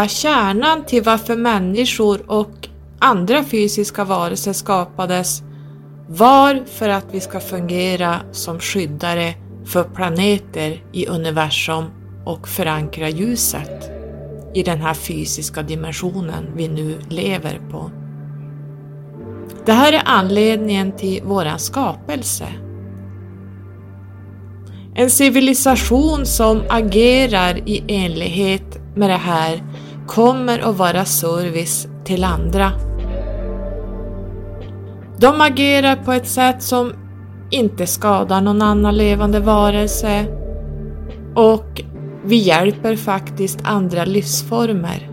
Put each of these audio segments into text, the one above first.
hela kärnan till varför människor och andra fysiska varelser skapades var för att vi ska fungera som skyddare för planeter i universum och förankra ljuset i den här fysiska dimensionen vi nu lever på. Det här är anledningen till våran skapelse. En civilisation som agerar i enlighet med det här kommer att vara service till andra. De agerar på ett sätt som inte skadar någon annan levande varelse och vi hjälper faktiskt andra livsformer.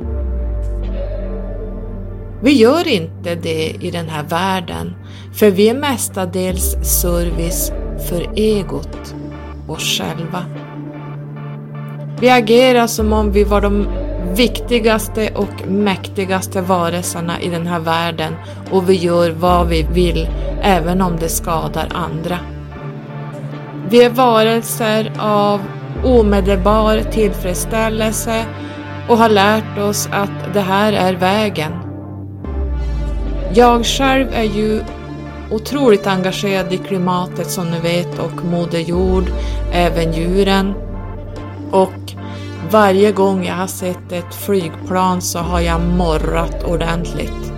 Vi gör inte det i den här världen, för vi är mestadels service för egot, oss själva. Vi agerar som om vi var de viktigaste och mäktigaste varelserna i den här världen och vi gör vad vi vill även om det skadar andra. Vi är varelser av omedelbar tillfredsställelse och har lärt oss att det här är vägen. Jag själv är ju otroligt engagerad i klimatet som ni vet och Moder Jord, även djuren. Och varje gång jag har sett ett flygplan så har jag morrat ordentligt.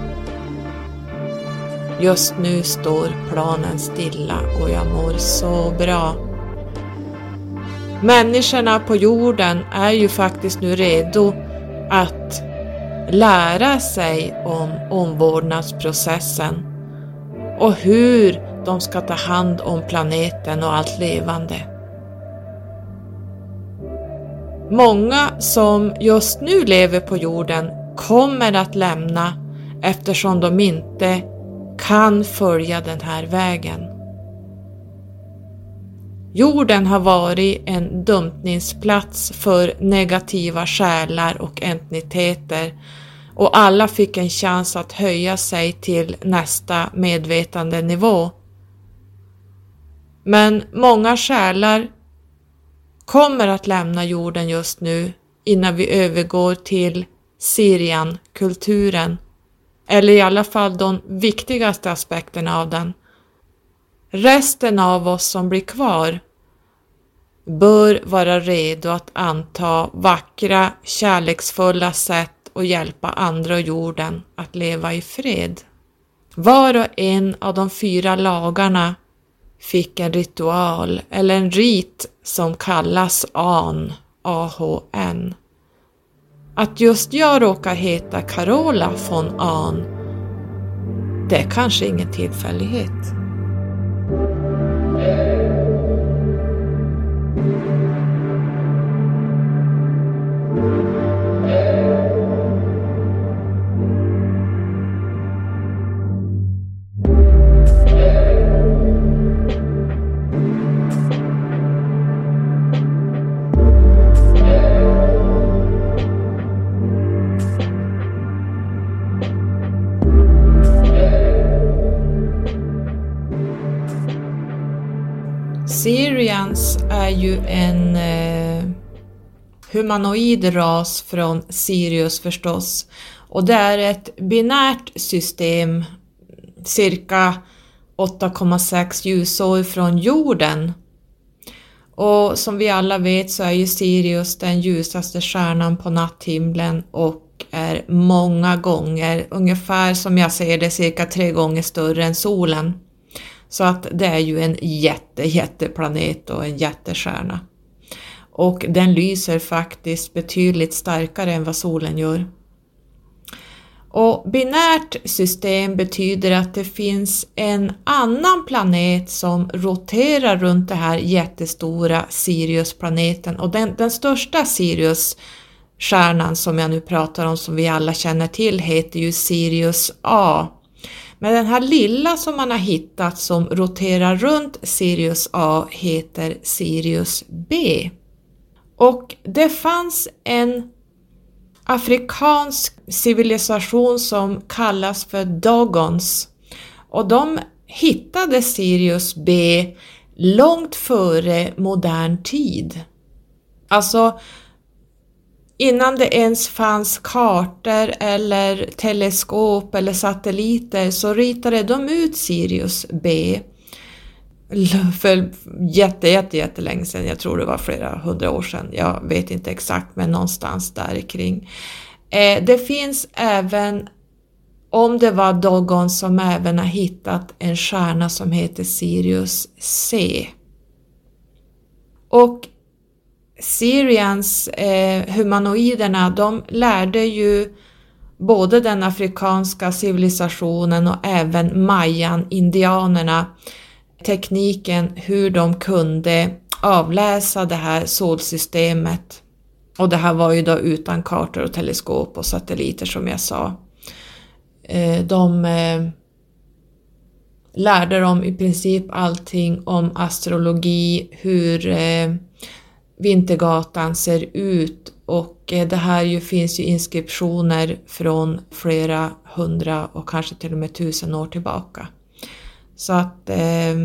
Just nu står planen stilla och jag mår så bra. Människorna på jorden är ju faktiskt nu redo att lära sig om omvårdnadsprocessen och hur de ska ta hand om planeten och allt levande. Många som just nu lever på jorden kommer att lämna eftersom de inte kan följa den här vägen. Jorden har varit en dumpningsplats för negativa själar och entiteter och alla fick en chans att höja sig till nästa medvetandenivå. Men många själar kommer att lämna jorden just nu innan vi övergår till Syrian-kulturen, eller i alla fall de viktigaste aspekterna av den. Resten av oss som blir kvar bör vara redo att anta vackra, kärleksfulla sätt att hjälpa andra och jorden att leva i fred. Var och en av de fyra lagarna fick en ritual eller en rit som kallas AN, AHN. Att just jag råkar heta Carola von Ahn, det är kanske ingen tillfällighet. Ju en eh, humanoid ras från Sirius förstås. Och det är ett binärt system cirka 8,6 ljusår från jorden. Och som vi alla vet så är ju Sirius den ljusaste stjärnan på natthimlen och är många gånger, ungefär som jag ser det, cirka tre gånger större än solen. Så att det är ju en jätte, jätteplanet och en jättestjärna. Och den lyser faktiskt betydligt starkare än vad solen gör. Och binärt system betyder att det finns en annan planet som roterar runt den här jättestora Siriusplaneten och den, den största Siriusstjärnan som jag nu pratar om som vi alla känner till heter ju Sirius A men den här lilla som man har hittat som roterar runt Sirius A heter Sirius B. Och det fanns en afrikansk civilisation som kallas för Dogons och de hittade Sirius B långt före modern tid. Alltså innan det ens fanns kartor eller teleskop eller satelliter så ritade de ut Sirius B för jätte, jätte, jättelänge sedan, jag tror det var flera hundra år sedan, jag vet inte exakt men någonstans där kring. Eh, det finns även, om det var någon som även har hittat en stjärna som heter Sirius C. Och Syrians, eh, humanoiderna, de lärde ju både den afrikanska civilisationen och även mayan-indianerna tekniken hur de kunde avläsa det här solsystemet. Och det här var ju då utan kartor och teleskop och satelliter som jag sa. Eh, de eh, lärde dem i princip allting om astrologi, hur eh, Vintergatan ser ut och eh, det här ju finns ju inskriptioner från flera hundra och kanske till och med tusen år tillbaka. Så att eh,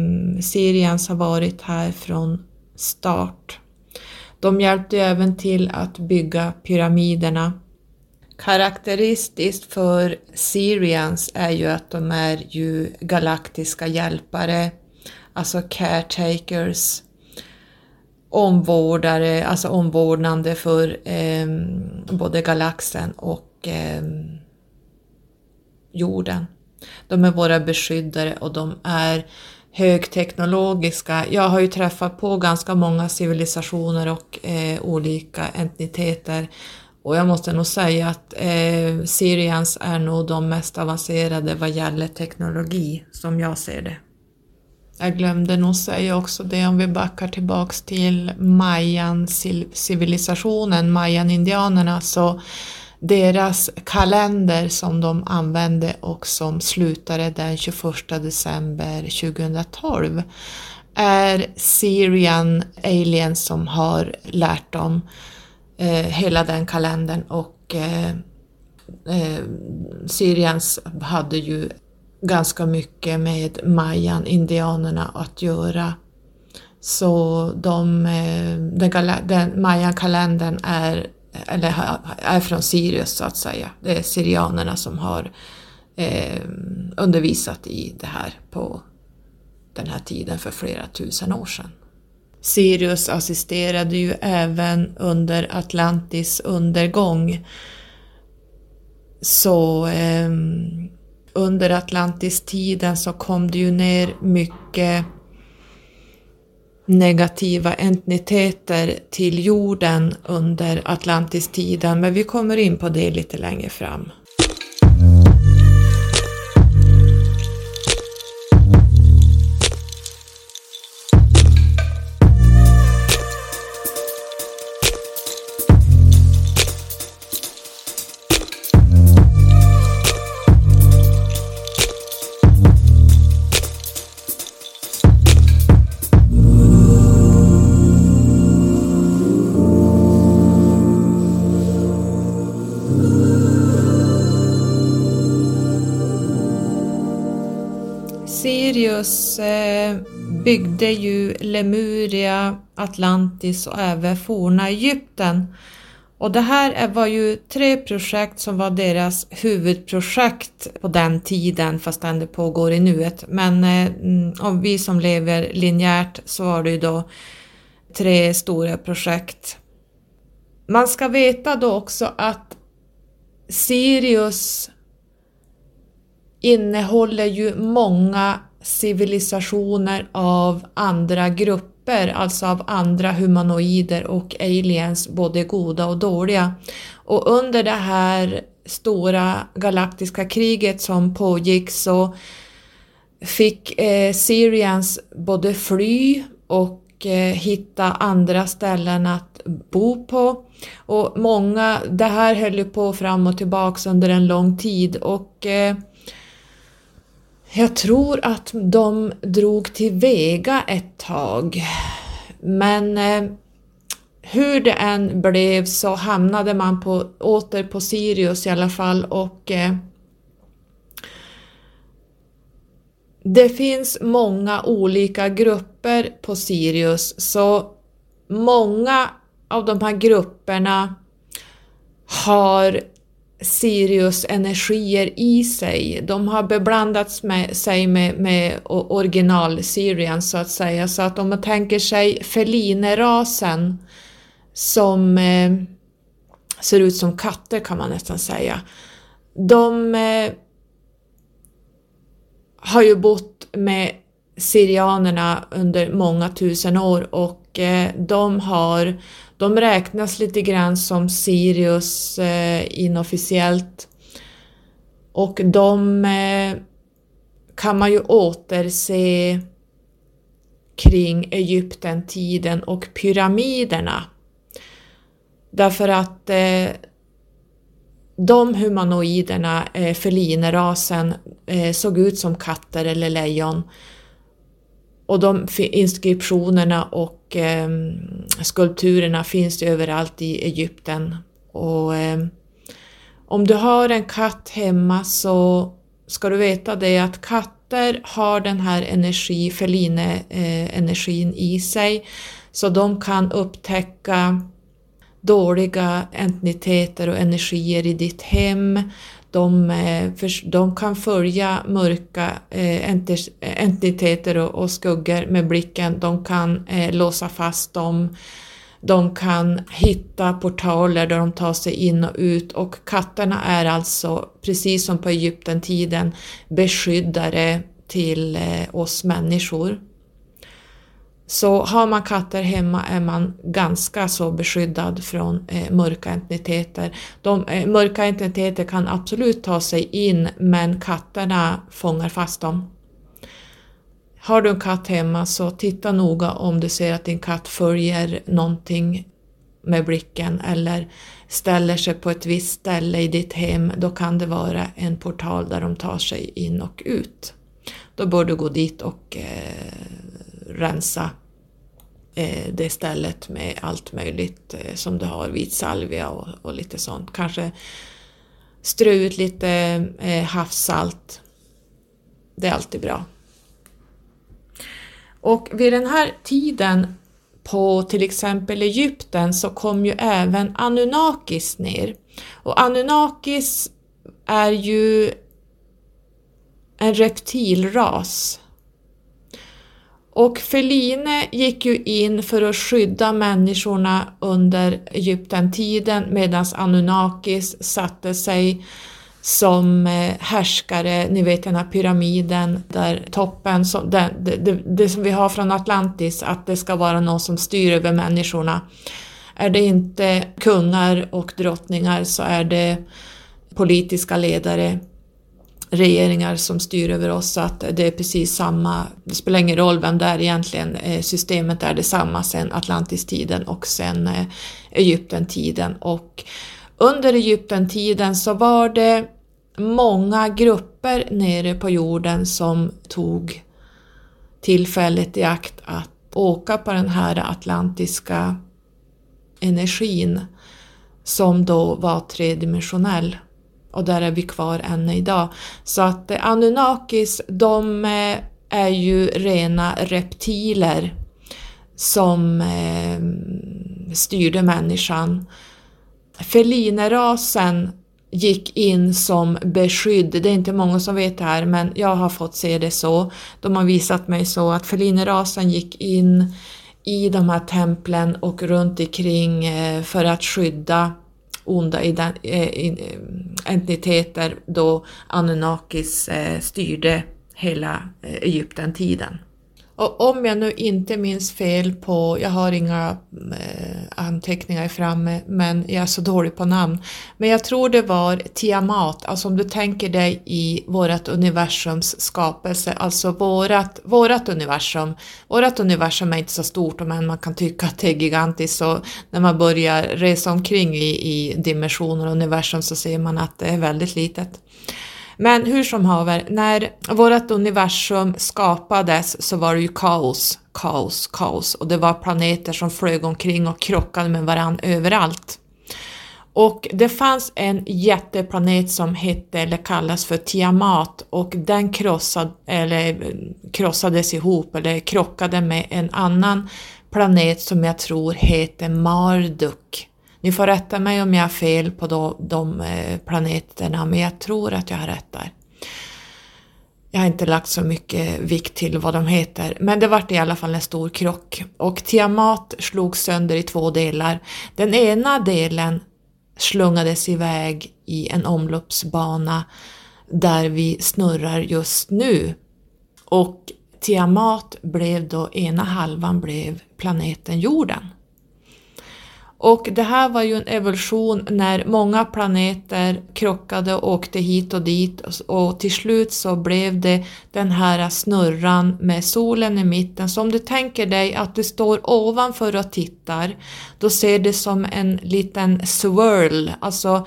Syrians har varit här från start. De hjälpte även till att bygga pyramiderna. Karaktäristiskt för Syrians är ju att de är ju galaktiska hjälpare, alltså caretakers, omvårdare, alltså omvårdnande för eh, både galaxen och eh, jorden. De är våra beskyddare och de är högteknologiska. Jag har ju träffat på ganska många civilisationer och eh, olika entiteter och jag måste nog säga att eh, Syrians är nog de mest avancerade vad gäller teknologi som jag ser det. Jag glömde nog säga också det om vi backar tillbaks till mayan-civilisationen, mayan-indianerna, så deras kalender som de använde och som slutade den 21 december 2012 är Syrian Aliens som har lärt dem eh, hela den kalendern och eh, eh, Syrians hade ju ganska mycket med mayan, indianerna att göra. Så de, eh, den, den mayan-kalendern är eller är från Sirius så att säga. Det är syrianerna som har eh, undervisat i det här på den här tiden för flera tusen år sedan. Sirius assisterade ju även under Atlantis undergång. Så eh, under Atlantistiden så kom det ju ner mycket negativa entiteter till jorden under Atlantistiden, men vi kommer in på det lite längre fram. Sirius eh, byggde ju Lemuria, Atlantis och även forna Egypten. Och det här var ju tre projekt som var deras huvudprojekt på den tiden fastän det pågår i nuet. Men eh, mm, om vi som lever linjärt så var det ju då tre stora projekt. Man ska veta då också att Sirius innehåller ju många civilisationer av andra grupper, alltså av andra humanoider och aliens, både goda och dåliga. Och under det här stora galaktiska kriget som pågick så fick eh, Syrians både fly och eh, hitta andra ställen att bo på. Och många, det här höll ju på fram och tillbaks under en lång tid och eh, jag tror att de drog till Vega ett tag. Men eh, hur det än blev så hamnade man på, åter på Sirius i alla fall och eh, det finns många olika grupper på Sirius så många av de här grupperna har Sirius energier i sig. De har beblandats med sig med, med original Sirian så att säga. Så att om man tänker sig felinerasen som eh, ser ut som katter kan man nästan säga. De eh, har ju bott med Syrianerna under många tusen år och eh, de har de räknas lite grann som Sirius eh, inofficiellt och de eh, kan man ju återse kring Egypten-tiden och pyramiderna. Därför att eh, de humanoiderna, eh, felinerasen, eh, såg ut som katter eller lejon och de inskriptionerna och eh, skulpturerna finns ju överallt i Egypten. Och eh, om du har en katt hemma så ska du veta det att katter har den här energi, feline-energin eh, i sig. Så de kan upptäcka dåliga entiteter och energier i ditt hem. De, eh, de kan följa mörka eh, entiteter och skuggor med blicken, de kan eh, låsa fast dem, de kan hitta portaler där de tar sig in och ut. Och katterna är alltså, precis som på Egypten-tiden, beskyddare till eh, oss människor. Så har man katter hemma är man ganska så beskyddad från eh, mörka entiteter. De, eh, mörka entiteter kan absolut ta sig in men katterna fångar fast dem. Har du en katt hemma så titta noga om du ser att din katt följer någonting med blicken eller ställer sig på ett visst ställe i ditt hem, då kan det vara en portal där de tar sig in och ut. Då bör du gå dit och eh, rensa eh, det stället med allt möjligt eh, som du har, vit salvia och, och, lite sånt. Kanske strö ut lite eh, havssalt. Det är alltid bra. Och vid den här tiden på till exempel Egypten så kom ju även Anunnakis ner. Och Anunnakis är ju en reptilras och Feline gick ju in för att skydda människorna under Egypten-tiden medan Anunnakis satte sig som eh, härskare, ni vet den här pyramiden där toppen, som, det, det, det, som vi har från Atlantis, att det ska vara någon som styr över människorna. Är det inte kungar och drottningar så är det politiska ledare regeringar som styr över oss så att det är precis samma, det spelar ingen roll vem det är egentligen, eh, systemet är detsamma sen Atlantistiden och sen eh, Egyptentiden. Och under Egyptentiden så var det många grupper nere på jorden som tog tillfället i akt att åka på den här atlantiska energin som då var tredimensionell och där är vi kvar än idag. Så att eh, Anunnakis, de eh, är ju rena reptiler som eh, styrde människan. Felinerasen gick in som beskydd, det är inte många som vet det här men jag har fått se det så. De har visat mig så att felinerasen gick in i de här templen och runt omkring eh, för att skydda onda eh, eh, entiteter då Anunnakis eh, styrde hela Egypten-tiden. Och om jag nu inte minns fel på, jag har inga eh, anteckningar framme, men jag är så dålig på namn. Men jag tror det var Tiamat, alltså om du tänker dig i vårat universums skapelse, alltså vårat, vårat universum. Vårat universum är inte så stort, men man kan tycka att det är gigantiskt, så när man börjar resa omkring i, i dimensioner och universum så ser man att det är väldigt litet. Men hur som haver, när vårt universum skapades så var det ju kaos, kaos, kaos och det var planeter som flög omkring och krockade med varandra överallt. Och det fanns en jätteplanet som hette eller kallas för Tiamat och den krossad, eller, krossades ihop eller krockade med en annan planet som jag tror heter Marduk. Ni får rätta mig om jag har fel på de, de planeterna, men jag tror att jag har rätt där. Jag har inte lagt så mycket vikt till vad de heter, men det vart i alla fall en stor krock och Tiamat slogs sönder i två delar. Den ena delen slungades iväg i en omloppsbana där vi snurrar just nu och Tiamat blev då, ena halvan blev planeten jorden. Och det här var ju en evolution när många planeter krockade och åkte hit och dit. Och till slut så blev det den här snurran med solen i mitten. Så om du tänker dig att du står ovanför och tittar, då ser det som en liten swirl, alltså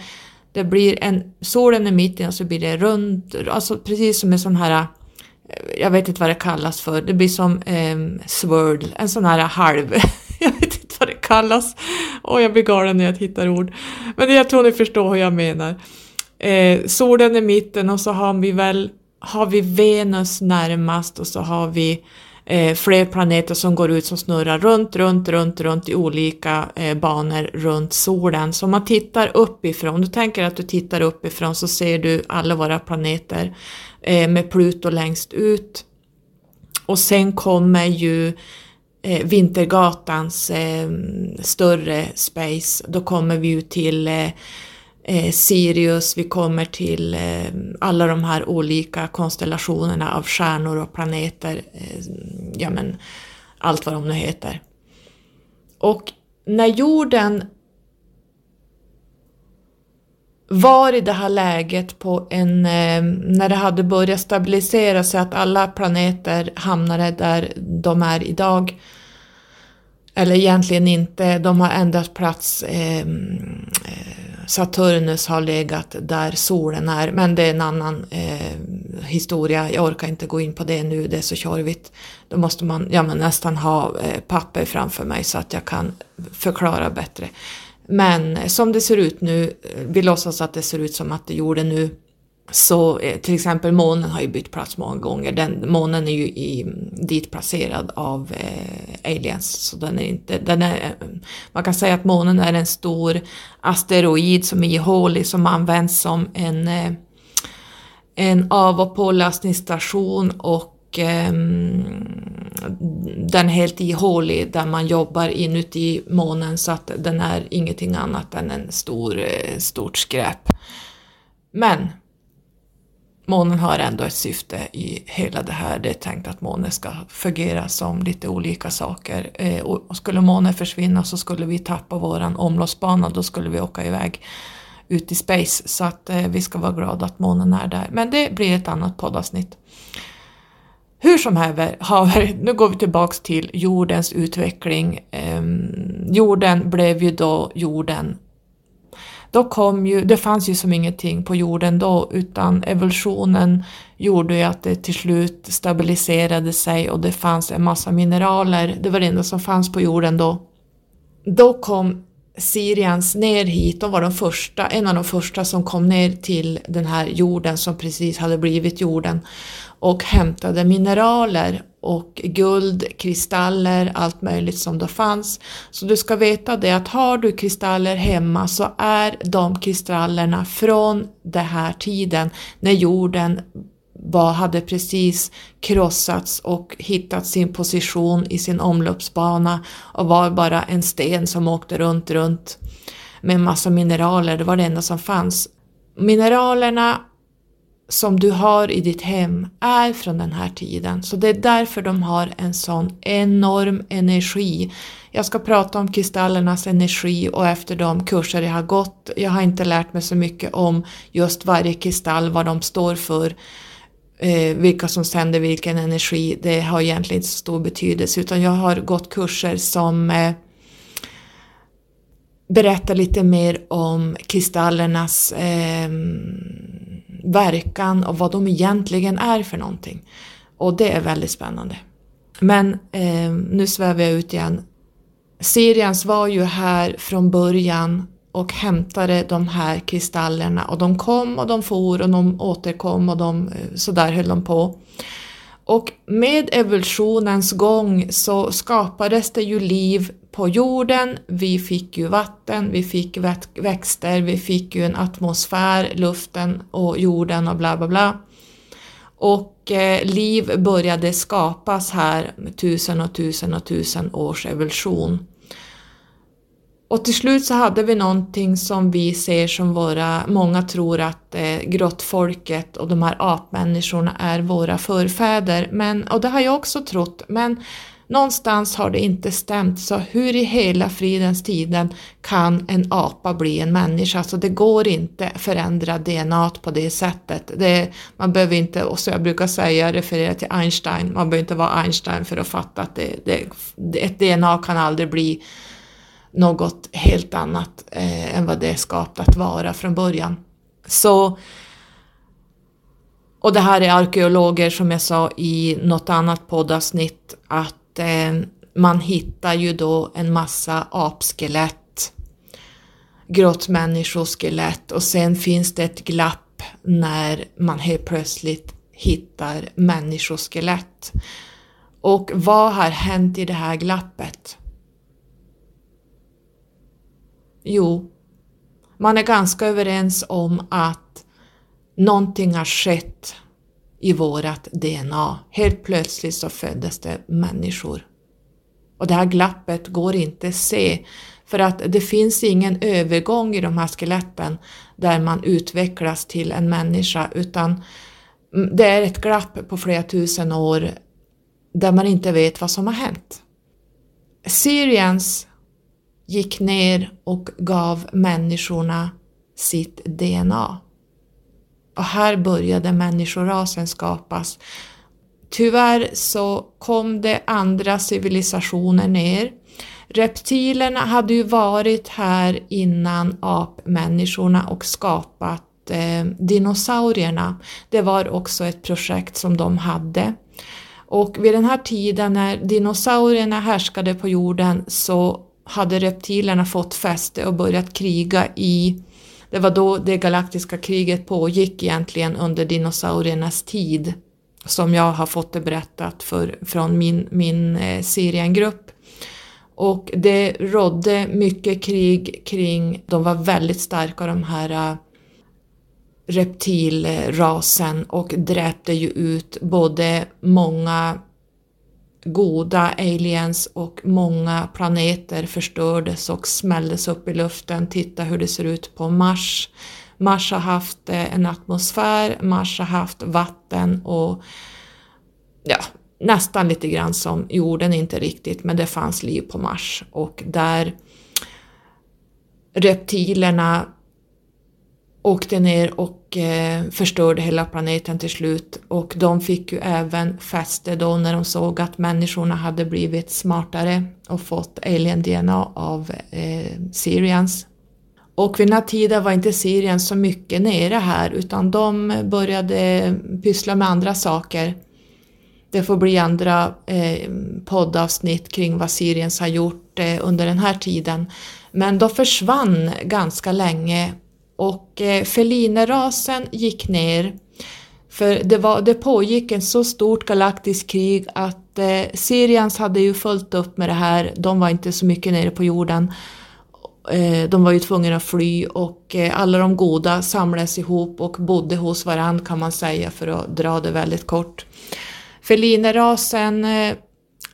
det blir en, solen i mitten och så blir det runt, alltså precis som en sån här eh, jag vet inte vad det kallas för, det blir som eh, swirl, en sån här halv, jag vad det kallas. Och jag blir galen när jag hittar ord. Men jag tror ni förstår hur jag menar. Eh, solen i mitten och så har vi väl har vi Venus närmast och så har vi eh, fler planeter som går ut som snurrar runt, runt, runt, runt i olika eh, banor runt solen. Så om man tittar uppifrån, du tänker att du tittar uppifrån så ser du alla våra planeter eh, med Pluto längst ut. Och sen kommer ju eh, Vintergatans eh, större space, då kommer vi ju till eh, eh, Sirius, vi kommer till eh, alla de här olika konstellationerna av stjärnor och planeter, eh, ja men allt vad de nu heter. Och när jorden var i det här läget på en, eh, när det hade börjat stabilisera sig att alla planeter hamnade där de är idag, eller egentligen inte, de har ändrat plats. Eh, eh, Saturnus har legat där solen är, men det är en annan historia. Jag orkar inte gå in på det nu, det är så tjorvigt. Då måste man ja, men nästan ha papper framför mig så att jag kan förklara bättre. Men som det ser ut nu, vi låtsas att det ser ut som att det gjorde nu, så eh, till exempel månen har ju bytt plats många gånger. Den, månen är ju i, dit placerad av eh, aliens. Så den är inte, den är, eh, man kan säga att månen är en stor asteroid som är ihålig som används som en, eh, en av och pålastningsstation och Ehm, den är helt ihålig där man jobbar inuti månen så att den är ingenting annat än en stor, eh, stort skräp. Men månen har ändå ett syfte i hela det här. Det är tänkt att månen ska fungera som lite olika saker. Eh, och skulle månen försvinna så skulle vi tappa våran omloppsbana, då skulle vi åka iväg ut i space. Så att eh, vi ska vara glada att månen är där. Men det blir ett annat poddavsnitt. Hur som haver, nu går vi tillbaks till jordens utveckling. Ehm, jorden blev ju då jorden då kom ju, det fanns ju som ingenting på jorden då utan evolutionen gjorde ju att det till slut stabiliserade sig och det fanns en massa mineraler. Det var det enda som fanns på jorden då. Då kom Syrians ner hit, de var de första, en av de första som kom ner till den här jorden som precis hade blivit jorden och hämtade mineraler och guld, kristaller, allt möjligt som då fanns. Så du ska veta det att har du kristaller hemma så är de kristallerna från den här tiden när jorden var, hade precis krossats och hittat sin position i sin omloppsbana och var bara en sten som åkte runt, runt med massa mineraler. Det var det enda som fanns. Mineralerna som du har i ditt hem är från den här tiden. Så det är därför de har en sån enorm energi. Jag ska prata om kristallernas energi och efter de kurser jag har gått, jag har inte lärt mig så mycket om just varje kristall, vad de står för, eh, vilka som sänder vilken energi, det har egentligen inte så stor betydelse utan jag har gått kurser som eh, berättar lite mer om kristallernas eh, verkan och vad de egentligen är för någonting. Och det är väldigt spännande. Men eh, nu svävar jag ut igen. Sirians var ju här från början och hämtade de här kristallerna och de kom och de for och de återkom och de, eh, så där höll de på. Och med evolutionens gång så skapades det ju liv på jorden, vi fick ju vatten, vi fick växter, vi fick ju en atmosfär, luften och jorden och bla bla bla. Och eh, liv började skapas här med tusen och tusen och tusen års evolution. Och till slut så hade vi någonting som vi ser som våra, många tror att eh, grottfolket och de här apmänniskorna är våra förfäder. Men, och det har jag också trott, men någonstans har det inte stämt. Så hur i hela fridens tiden kan en apa bli en människa? Så det går inte förändra DNA på det sättet. Det, man behöver inte, och så jag brukar säga, referera till Einstein, man behöver inte vara Einstein för att fatta att det, det, ett DNA kan aldrig bli något helt annat eh, än vad det är skapat att vara från början. Så, och det här är arkeologer som jag sa i något annat poddavsnitt att eh, man hittar ju då en massa apskelett, grottmänniskoskelett och sen finns det ett glapp när man helt plötsligt hittar människoskelett. Och vad har hänt i det här glappet? Jo, man är ganska överens om att någonting har skett i vårat DNA. Helt plötsligt så föddes det människor. Och det här glappet går inte att se för att det finns ingen övergång i de här skeletten där man utvecklas till en människa utan det är ett glapp på flera tusen år där man inte vet vad som har hänt. Syriens gick ner och gav människorna sitt DNA. Och här började människorasen skapas. Tyvärr så kom det andra civilisationer ner. Reptilerna hade ju varit här innan apmänniskorna och skapat eh, dinosaurierna. Det var också ett projekt som de hade. Och vid den här tiden när dinosaurierna härskade på jorden så hade reptilerna fått fäste och börjat kriga i det var då det galaktiska kriget pågick egentligen under dinosauriernas tid som jag har fått det berättat för, från min, min eh, Syriengrupp. Och det rådde mycket krig kring, de var väldigt starka de här eh, reptilrasen och dräpte ju ut både många goda aliens och många planeter förstördes och smälldes upp i luften. Titta hur det ser ut på Mars. Mars har haft eh, en atmosfär, Mars har haft vatten och ja, nästan lite grann som jorden, inte riktigt, men det fanns liv på Mars och där reptilerna åkte ner och eh, förstörde hela planeten till slut och de fick ju även fäste då när de såg att människorna hade blivit smartare och fått alien-DNA av eh, Syrians. Och vid den här tiden var inte Syrien så mycket nere här utan de började pyssla med andra saker. Det får bli andra eh, poddavsnitt kring vad Syriens har gjort eh, under den här tiden. Men de försvann ganska länge och eh, felinerasen gick ner för det, var, det pågick en så stort galaktiskt krig att eh, Sirians hade ju fullt upp med det här, de var inte så mycket nere på jorden. Eh, de var ju tvungna att fly och eh, alla de goda samlades ihop och bodde hos varandra kan man säga för att dra det väldigt kort. Felinerasen eh,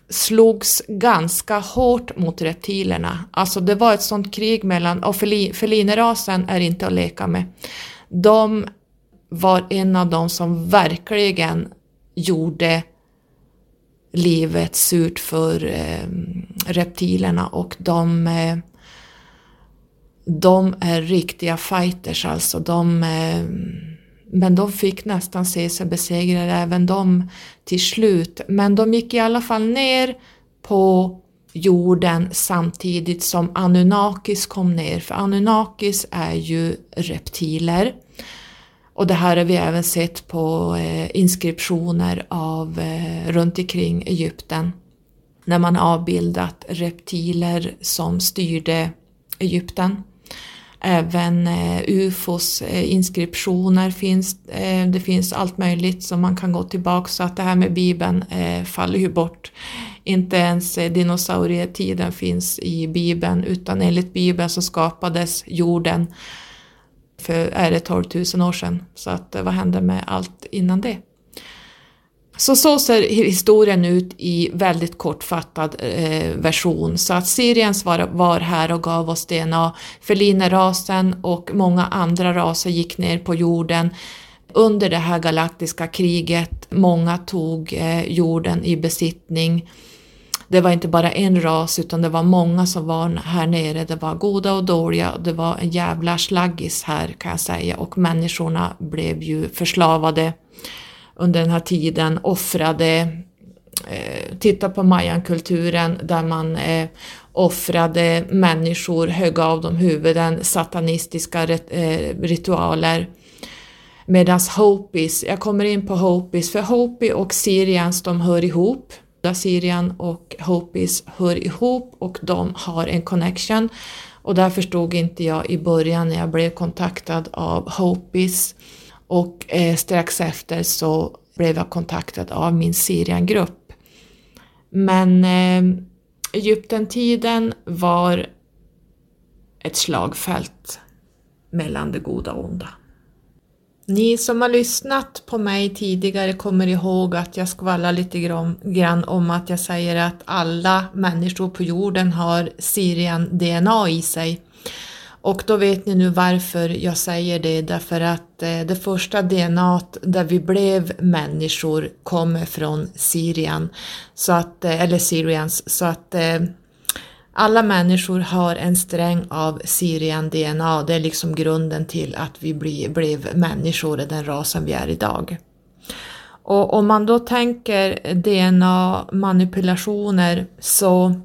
slogs ganska hårt mot reptilerna. Alltså det var ett sånt krig mellan, och felinerasen är inte att leka med. De var en av de som verkligen gjorde livet surt för eh, reptilerna och de, eh, de är riktiga fighters alltså. De, eh, men de fick nästan se sig besegrade även de till slut. Men de gick i alla fall ner på jorden samtidigt som Anunnakis kom ner, för Anunnakis är ju reptiler. Och det här har vi även sett på eh, inskriptioner av eh, runt omkring Egypten när man avbildat reptiler som styrde Egypten. Även eh, ufos eh, inskriptioner finns, eh, det finns allt möjligt som man kan gå tillbaka så att det här med bibeln faller ju bort Inte ens dinosaurietiden finns i Bibeln utan enligt Bibeln så skapades jorden för är det 12 000 år sedan. Så att, vad hände med allt innan det? Så så ser historien ut i väldigt kortfattad eh, version. Så att Syriens var, var här och gav oss DNA. Felinerasen och många andra raser gick ner på jorden under det här galaktiska kriget. Många tog eh, jorden i besittning. Det var inte bara en ras utan det var många som var här nere. Det var goda och dåliga. Det var en jävla slaggis här kan jag säga och människorna blev ju förslavade under den här tiden, offrade eh, titta på mayankulturen där man eh, offrade människor, högg av dem huvuden, satanistiska rit eh, ritualer. Medan Hopis, jag kommer in på Hopis, för Hopi och Syrians de hör ihop. Syrian och Hopis hör ihop och de har en connection. Och där förstod inte jag i början när jag blev kontaktad av Hopis och eh, strax efter så blev jag kontaktad av min Syriangrupp. Men eh, Egyptentiden var ett slagfält mellan det goda och onda. Ni som har lyssnat på mig tidigare kommer ihåg att jag skvallrar lite grann om att jag säger att alla människor på jorden har Syrian-DNA i sig. Och då vet ni nu varför jag säger det, därför att eh, det första DNA där vi blev människor kommer från Syrien, så att, eh, eller Syrians, så att eh, alla människor har en sträng av Syrien-DNA, det är liksom grunden till att vi bli, blev människor, den rasen vi är idag. Och om man då tänker DNA-manipulationer så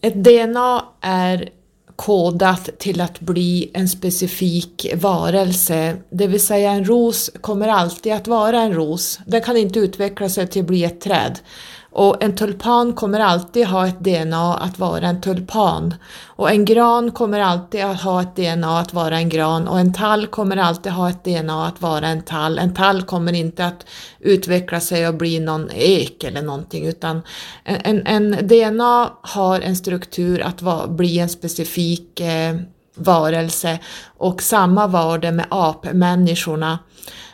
Ett DNA är kodat till att bli en specifik varelse, det vill säga en ros kommer alltid att vara en ros. Den kan inte utveckla sig till att bli ett träd. Och en tulpan kommer alltid ha ett DNA att vara en tulpan. Och en gran kommer alltid att ha ett DNA att vara en gran och en tall kommer alltid ha ett DNA att vara en tall. En tall kommer inte att utveckla sig och bli någon ek eller någonting utan en, en DNA har en struktur att va, bli en specifik eh, varelse och samma var det med apmänniskorna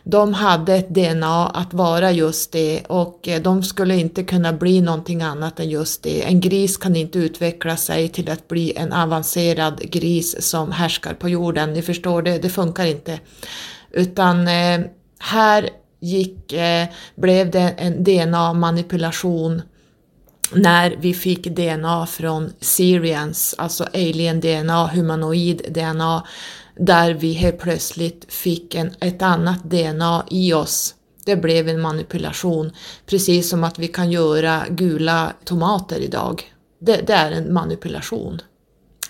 de hade ett DNA att vara just det och eh, de skulle inte kunna bli någonting annat än just det. En gris kan inte utveckla sig till att bli en avancerad gris som härskar på jorden. Ni förstår, det, det funkar inte. Utan eh, här gick, eh, blev det en DNA-manipulation när vi fick DNA från Syrians, alltså alien-DNA, humanoid-DNA, där vi helt plötsligt fick en, ett annat DNA i oss. Det blev en manipulation, precis som att vi kan göra gula tomater idag. Det, det är en manipulation.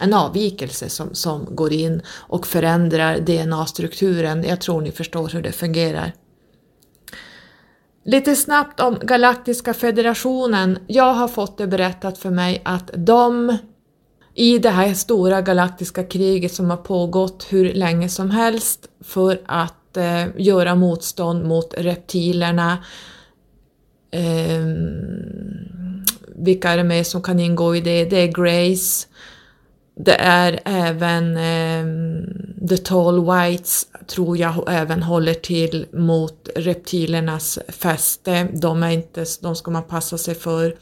En avvikelse som, som går in och förändrar DNA-strukturen. Jag tror ni förstår hur det fungerar. Lite snabbt om Galaktiska federationen. Jag har fått det berättat för mig att de i det här stora galaktiska kriget som har pågått hur länge som helst för att eh, göra motstånd mot reptilerna. Eh, vilka är det med som kan ingå i det? Det är Grace. Det är även eh, The Tall Whites tror jag även håller till mot reptilernas fäste. De, är inte, de ska man passa sig för.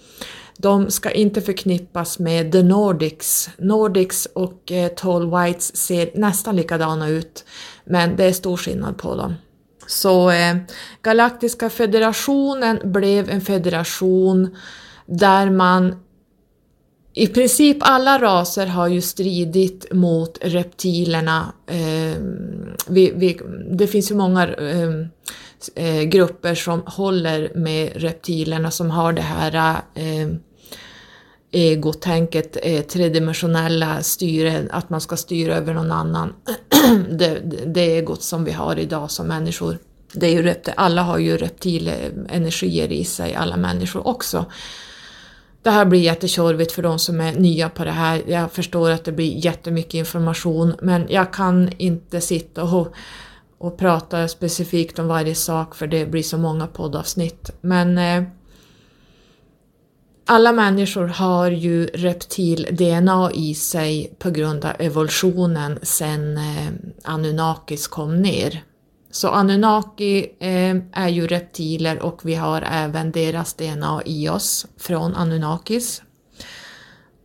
De ska inte förknippas med The Nordics. Nordics och eh, Tall Whites ser nästan likadana ut, men det är stor skillnad på dem. Så eh, Galaktiska federationen blev en federation där man i princip alla raser har ju stridit mot reptilerna. Eh, vi, vi, det finns ju många ehm, eh, grupper som håller med reptilerna som har det här eh, egotänket, eh, tredimensionella styre, att man ska styra över någon annan. det, det egot som vi har idag som människor. Det är ju reptil, alla har ju reptilenergier i sig, alla människor också. Det här blir jättetjorvigt för de som är nya på det här. Jag förstår att det blir jättemycket information men jag kan inte sitta och och prata specifikt om varje sak för det blir så många poddavsnitt. Men eh, alla människor har ju reptil-DNA i sig på grund av evolutionen sen eh, Anunnakis kom ner. Så Anunnaki eh, är ju reptiler och vi har även deras DNA i oss från Anunnakis.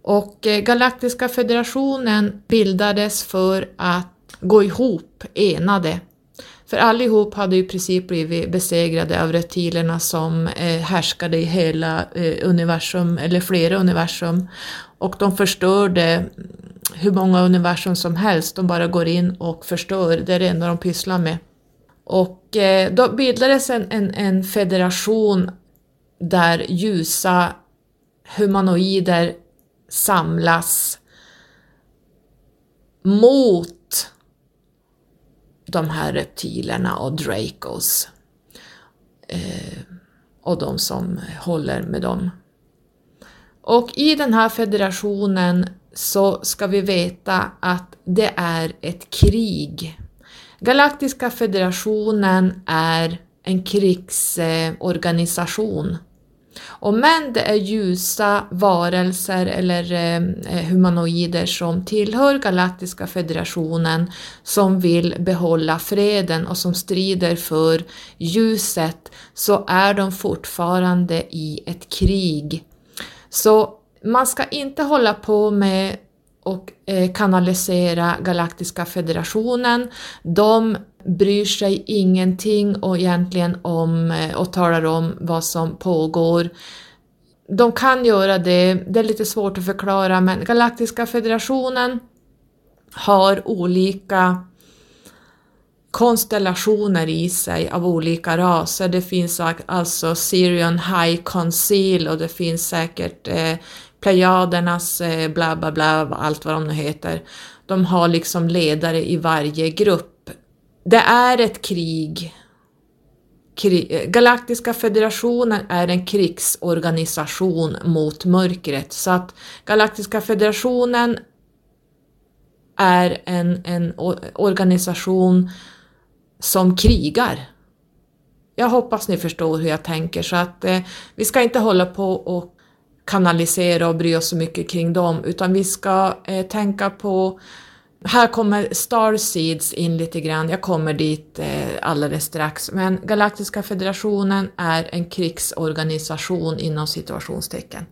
Och eh, Galaktiska federationen bildades för att gå ihop enade för allihop hade i princip blivit besegrade av reptilerna som eh, härskade i hela eh, universum, eller flera universum. Och de förstörde hur många universum som helst, de bara går in och förstör, det är det enda de pysslar med. Och eh, då bildades en, en, en federation där ljusa humanoider samlas mot de här reptilerna och Dracos eh, och de som håller med dem. Och i den här federationen så ska vi veta att det är ett krig. Galaktiska federationen är en krigsorganisation och men det är ljusa varelser eller eh, humanoider som tillhör Galaktiska federationen som vill behålla freden och som strider för ljuset så är de fortfarande i ett krig. Så man ska inte hålla på med och eh, kanalisera Galaktiska federationen. De bryr sig ingenting och egentligen om eh, och talar om vad som pågår. De kan göra det, det är lite svårt att förklara men Galaktiska federationen har olika konstellationer i sig av olika raser. Det finns alltså Syrian High Conceal och det finns säkert eh, Plejadernas eh, bla bla bla, allt vad de nu heter. De har liksom ledare i varje grupp. Det är ett krig. Eh, Galaktiska federationen är en krigsorganisation mot mörkret så att Galaktiska federationen är en, en organisation som krigar. Jag hoppas ni förstår hur jag tänker så att eh, vi ska inte hålla på och kanalisera och bry oss så mycket kring dem, utan vi ska eh, tänka på här kommer Starseeds in lite grann, jag kommer dit eh, alldeles strax, men Galaktiska federationen är en krigsorganisation inom situationstecken.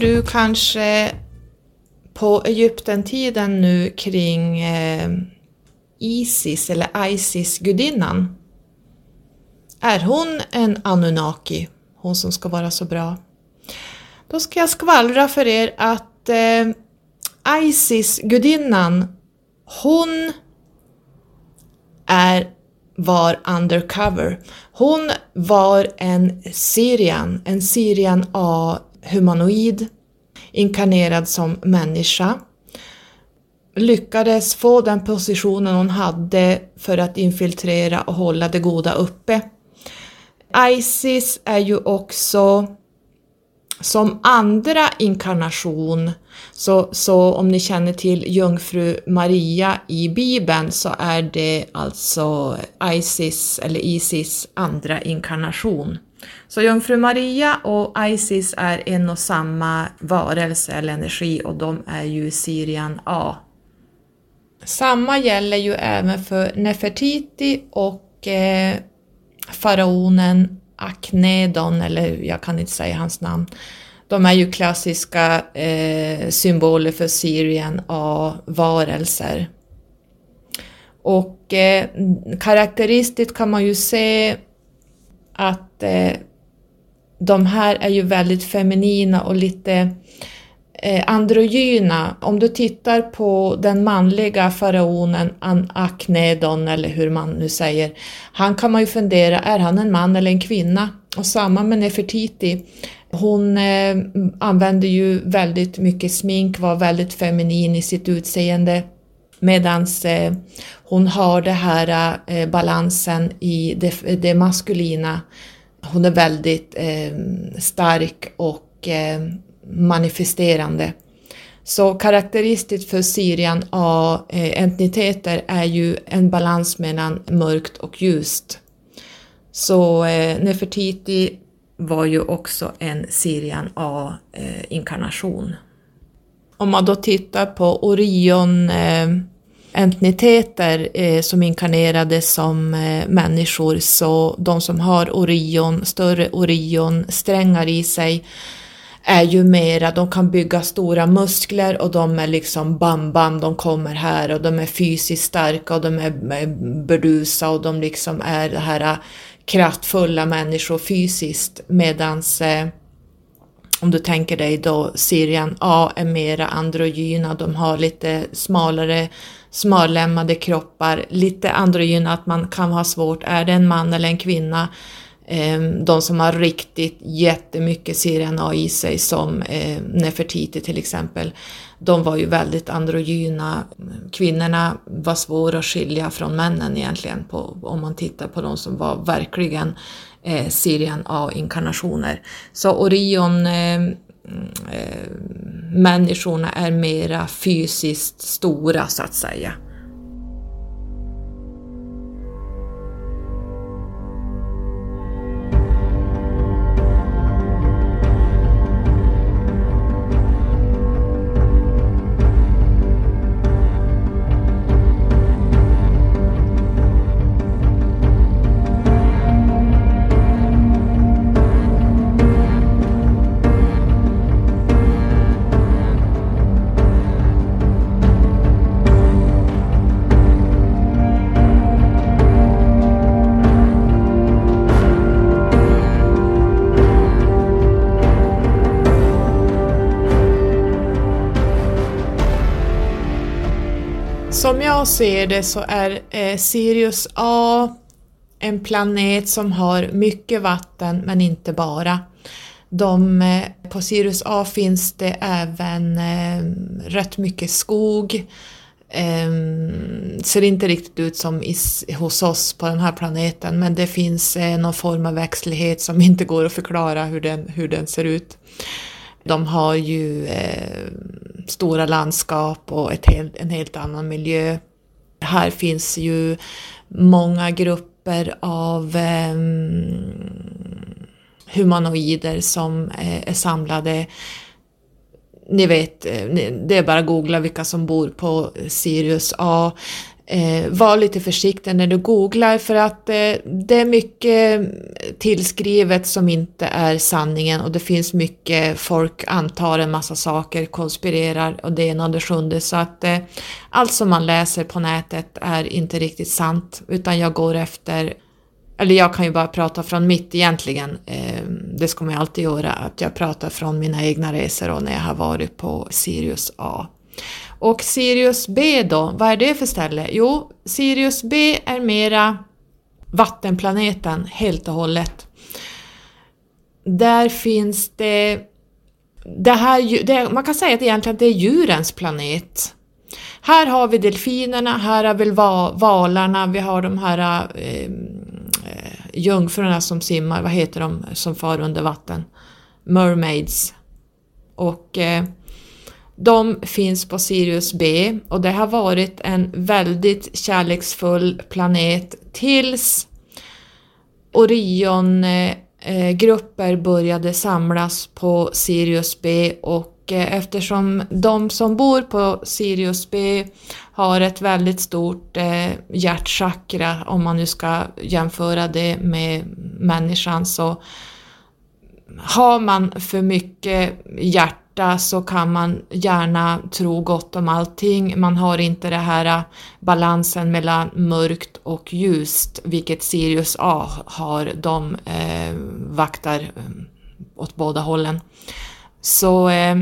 Du kanske på Egyptentiden nu kring eh, Isis eller Isis-gudinnan? Är hon en Anunnaki, hon som ska vara så bra? Då ska jag skvallra för er att eh, Isis-gudinnan, hon är var undercover. Hon var en Syrian, en Syrian A humanoid, inkarnerad som människa, lyckades få den positionen hon hade för att infiltrera och hålla det goda uppe. Isis är ju också som andra inkarnation, så, så om ni känner till jungfru Maria i Bibeln så är det alltså Isis eller Isis andra inkarnation. Så jungfru Maria och Isis är en och samma varelse eller energi och de är ju Sirian A. Samma gäller ju även för Nefertiti och eh, faraonen Aknedon, eller jag kan inte säga hans namn. De är ju klassiska eh, symboler för Syrien A-varelser. Och eh, karaktäristiskt kan man ju se att eh, de här är ju väldigt feminina och lite eh, androgyna. Om du tittar på den manliga faraonen Aknedon eller hur man nu säger, han kan man ju fundera, är han en man eller en kvinna? Och samma med Nefertiti. Hon eh, använde ju väldigt mycket smink, var väldigt feminin i sitt utseende Medan eh, hon har det här eh, balansen i det, det, maskulina. Hon är väldigt eh, stark och eh, manifesterande. Så karaktäristiskt för Syrian A-entiteter eh, är ju en balans mellan mörkt och ljust. Så eh, Nefertiti var ju också en Syrian A-inkarnation. Eh, Om man då tittar på Orion eh, entiteter eh, som inkarnerades som eh, människor, så de som har Orion, större Orion-strängar i sig, är ju mera, de kan bygga stora muskler och de är liksom bam bam, de kommer här och de är fysiskt starka och de är burdusa och de liksom är det här eh, kraftfulla människor fysiskt. Medans eh, om du tänker dig då Sirian A är mera androgyna, de har lite smalare smallämmade kroppar, lite androgyna, att man kan ha svårt, är det en man eller en kvinna? Ehm, de som har riktigt jättemycket CRNA A i sig som ehm, Nefertiti till exempel, de var ju väldigt androgyna. Kvinnorna var svåra att skilja från männen egentligen på, om man tittar på de som var verkligen eh, Syrian A-inkarnationer. Så Orion ehm, Eh, människorna är mera fysiskt stora så att säga. Ser det så är eh, Sirius A en planet som har mycket vatten men inte bara. De, eh, på Sirius A finns det även eh, rätt mycket skog. Eh, ser inte riktigt ut som is, hos oss på den här planeten men det finns eh, någon form av växtlighet som inte går att förklara hur den, hur den ser ut. De har ju eh, stora landskap och ett helt, en helt annan miljö. Här finns ju många grupper av eh, humanoider som eh, är samlade. Ni vet, eh, det är bara att googla vilka som bor på Sirius A eh, var lite försiktig när du googlar för att eh, det är mycket tillskrivet som inte är sanningen och det finns mycket folk antar en massa saker, konspirerar och det ena och det sjunde så att eh, allt som man läser på nätet är inte riktigt sant utan jag går efter eller jag kan ju bara prata från mitt egentligen, eh, det ska man ju alltid göra, att jag pratar från mina egna resor och när jag har varit på Sirius A. Och Sirius B då, vad är det för ställe? Jo, Sirius B är mera vattenplaneten helt och hållet. Där finns det, det här, det, man kan säga att egentligen det är djurens planet. Här har vi delfinerna, här har vi valarna, vi har de här ehm, eh, jungfrurna som simmar, vad heter de som far under vatten? Mermaids. Och eh, de finns på Sirius B och det har varit en väldigt kärleksfull planet tills Orion-grupper började samlas på Sirius B och eh, eftersom de som bor på Sirius B har ett väldigt stort eh, hjärtchakra, om man nu ska jämföra det med människan, så har man för mycket hjärta hjärta så kan man gärna tro gott om allting. Man har inte den här äh, balansen mellan mörkt och ljust, vilket Sirius A har. De eh, vaktar äh, åt båda hållen. Så eh,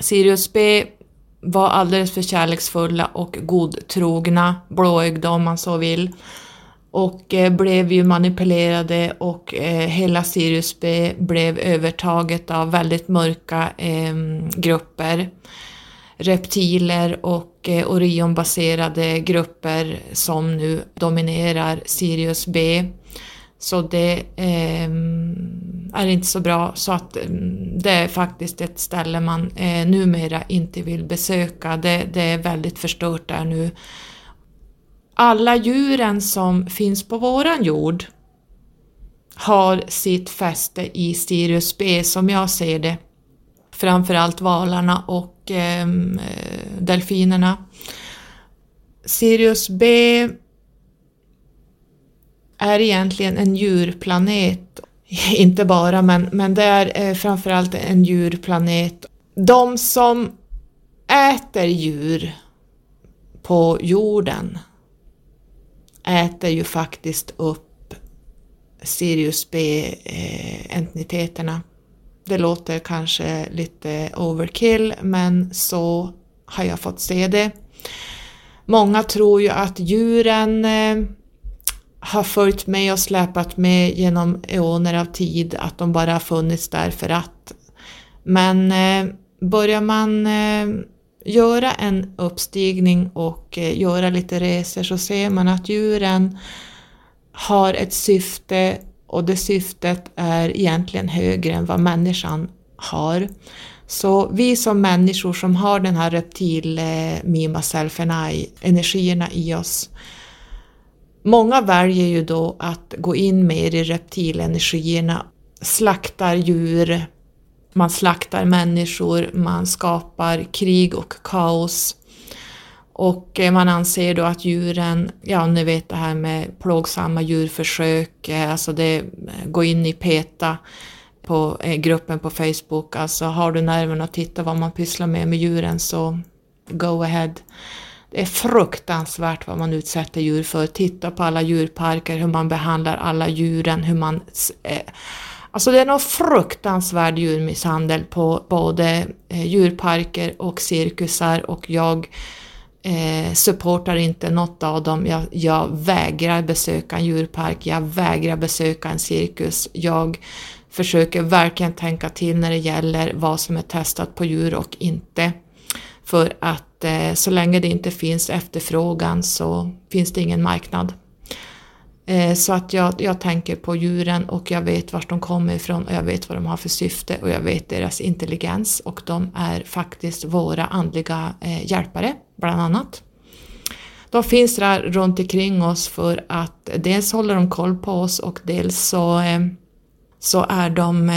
Sirius B var alldeles för kärleksfulla och godtrogna, blåögda om man så vill. Och eh, blev ju manipulerade och eh, hela Sirius B blev övertaget av väldigt mörka ehm, grupper. Reptiler och eh, Orionbaserade grupper som nu dominerar Sirius B. Så det eh, är inte så bra så att mm, det är faktiskt ett ställe man eh, numera inte vill besöka. Det, det är väldigt förstört där nu. Alla djuren som finns på våran jord har sitt fäste i Sirius B som jag ser det. Framförallt valarna och ehm, eh, delfinerna. Sirius B är egentligen en djurplanet. Inte bara, men, men det är eh, framförallt en djurplanet. De som äter djur på jorden äter ju faktiskt upp Sirius B-entiteterna. Eh, det låter kanske lite overkill, men så har jag fått se det. Många tror ju att djuren eh, har följt med och släpat med genom eoner av tid, att de bara har funnits där för att. Men eh, börjar man göra en uppstigning och eh, göra lite resor så ser man att djuren har ett syfte och det syftet är egentligen högre än vad människan har. Så vi som människor som har den här reptil mima self and I, energierna i oss Många väljer ju då att gå in mer i reptilenergierna, slaktar djur, man slaktar människor, man skapar krig och kaos. Och eh, man anser då att djuren, ja ni vet det här med plågsamma djurförsök, eh, alltså det, eh, gå in i PETA på eh, gruppen på Facebook, alltså har du nerven att titta vad man pysslar med med djuren så go ahead. Det är fruktansvärt vad man utsätter djur för. Titta på alla djurparker, hur man behandlar alla djuren, hur man... Eh, alltså det är någon fruktansvärd djurmisshandel på både eh, djurparker och cirkusar och jag eh, supportar inte något av dem. Jag, jag vägrar besöka en djurpark, jag vägrar besöka en cirkus. Jag försöker verkligen tänka till när det gäller vad som är testat på djur och inte. För att eh, så länge det inte finns efterfrågan så finns det ingen marknad. Eh, så att jag, jag tänker på djuren och jag vet vart de kommer ifrån och jag vet vad de har för syfte och jag vet deras intelligens och de är faktiskt våra andliga eh, hjälpare, bland annat. De finns där runt omkring oss för att dels håller de koll på oss och dels så, eh, så är de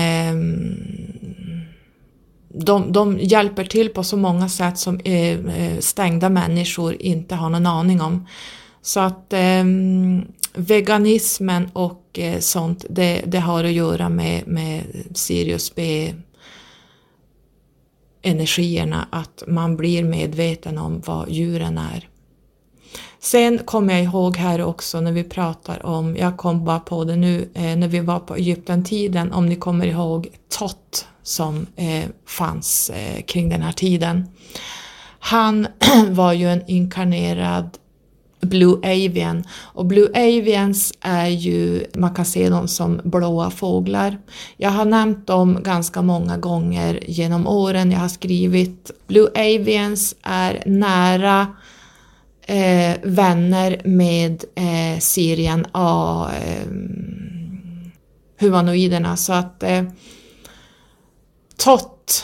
de, de hjälper till på så många sätt som stängda människor inte har någon aning om. Så att veganismen och eh, sånt, det, det, har att göra med, med Sirius B energierna, att man blir medveten om vad djuren är. Sen kommer jag ihåg här också när vi pratar om, jag kom bara på det nu, eh, när vi var på Egypten-tiden, om ni kommer ihåg Tott som eh, fanns eh, kring den här tiden. Han var ju en inkarnerad Blue Avian och Blue Avians är ju, man kan se dem som blåa fåglar. Jag har nämnt dem ganska många gånger genom åren jag har skrivit. Blue Avians är nära eh, vänner med eh, Syrien A eh, humanoiderna så att eh, Tott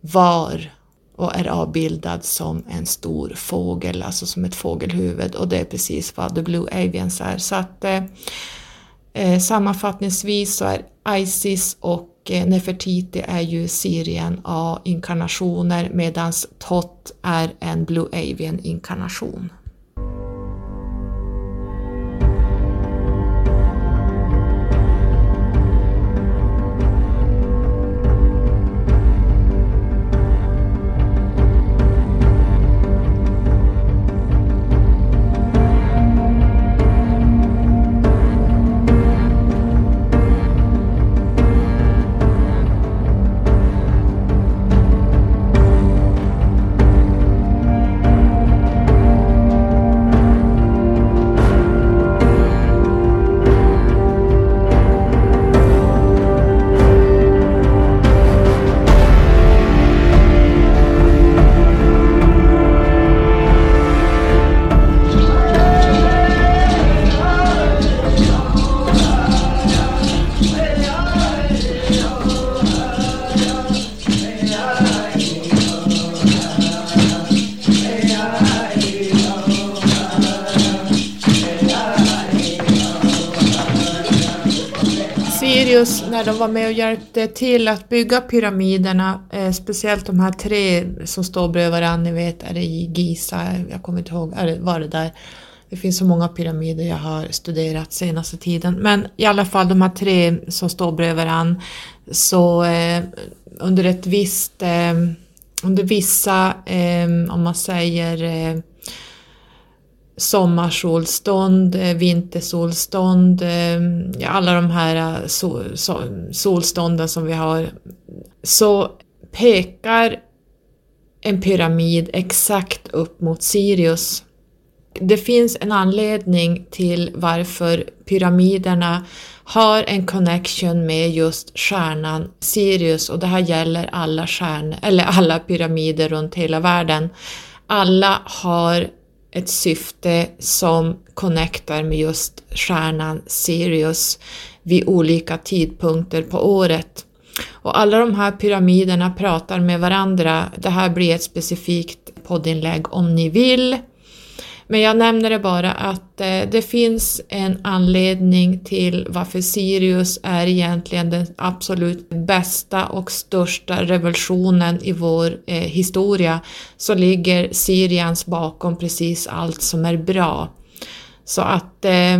var och är avbildad som en stor fågel, alltså som ett fågelhuvud och det är precis vad The Blue Avians är. Så att eh, eh sammanfattningsvis så är Isis och eh, Nefertiti är ju Syrien A-inkarnationer medan Tot är en Blue Avian-inkarnation. De var med och hjälpte till att bygga pyramiderna, eh, speciellt de här tre som står bredvid varandra, ni vet, är det i Giza, jag kommer inte ihåg, är det, var det där? Det finns så många pyramider jag har studerat senaste tiden, men i alla fall de här tre som står bredvid varandra, så eh, under ett visst, eh, under vissa, eh, om man säger eh, sommarsolstånd, eh, vintersolstånd, ja, alla de här eh, sol, solstånden som vi har, så pekar en pyramid exakt upp mot Sirius. Det finns en anledning till varför pyramiderna har en connection med just stjärnan Sirius och det här gäller alla stjärnor, eller alla pyramider runt hela världen. Alla har ett syfte som connectar med just stjärnan Sirius vid olika tidpunkter på året. Och alla de här pyramiderna pratar med varandra. Det här blir ett specifikt poddinlägg om ni vill. Men jag nämner det bara att eh, det finns en anledning till varför Sirius är egentligen den absolut bästa och största revolutionen i vår eh, historia. Så ligger Sirians bakom precis allt som är bra. Så att eh,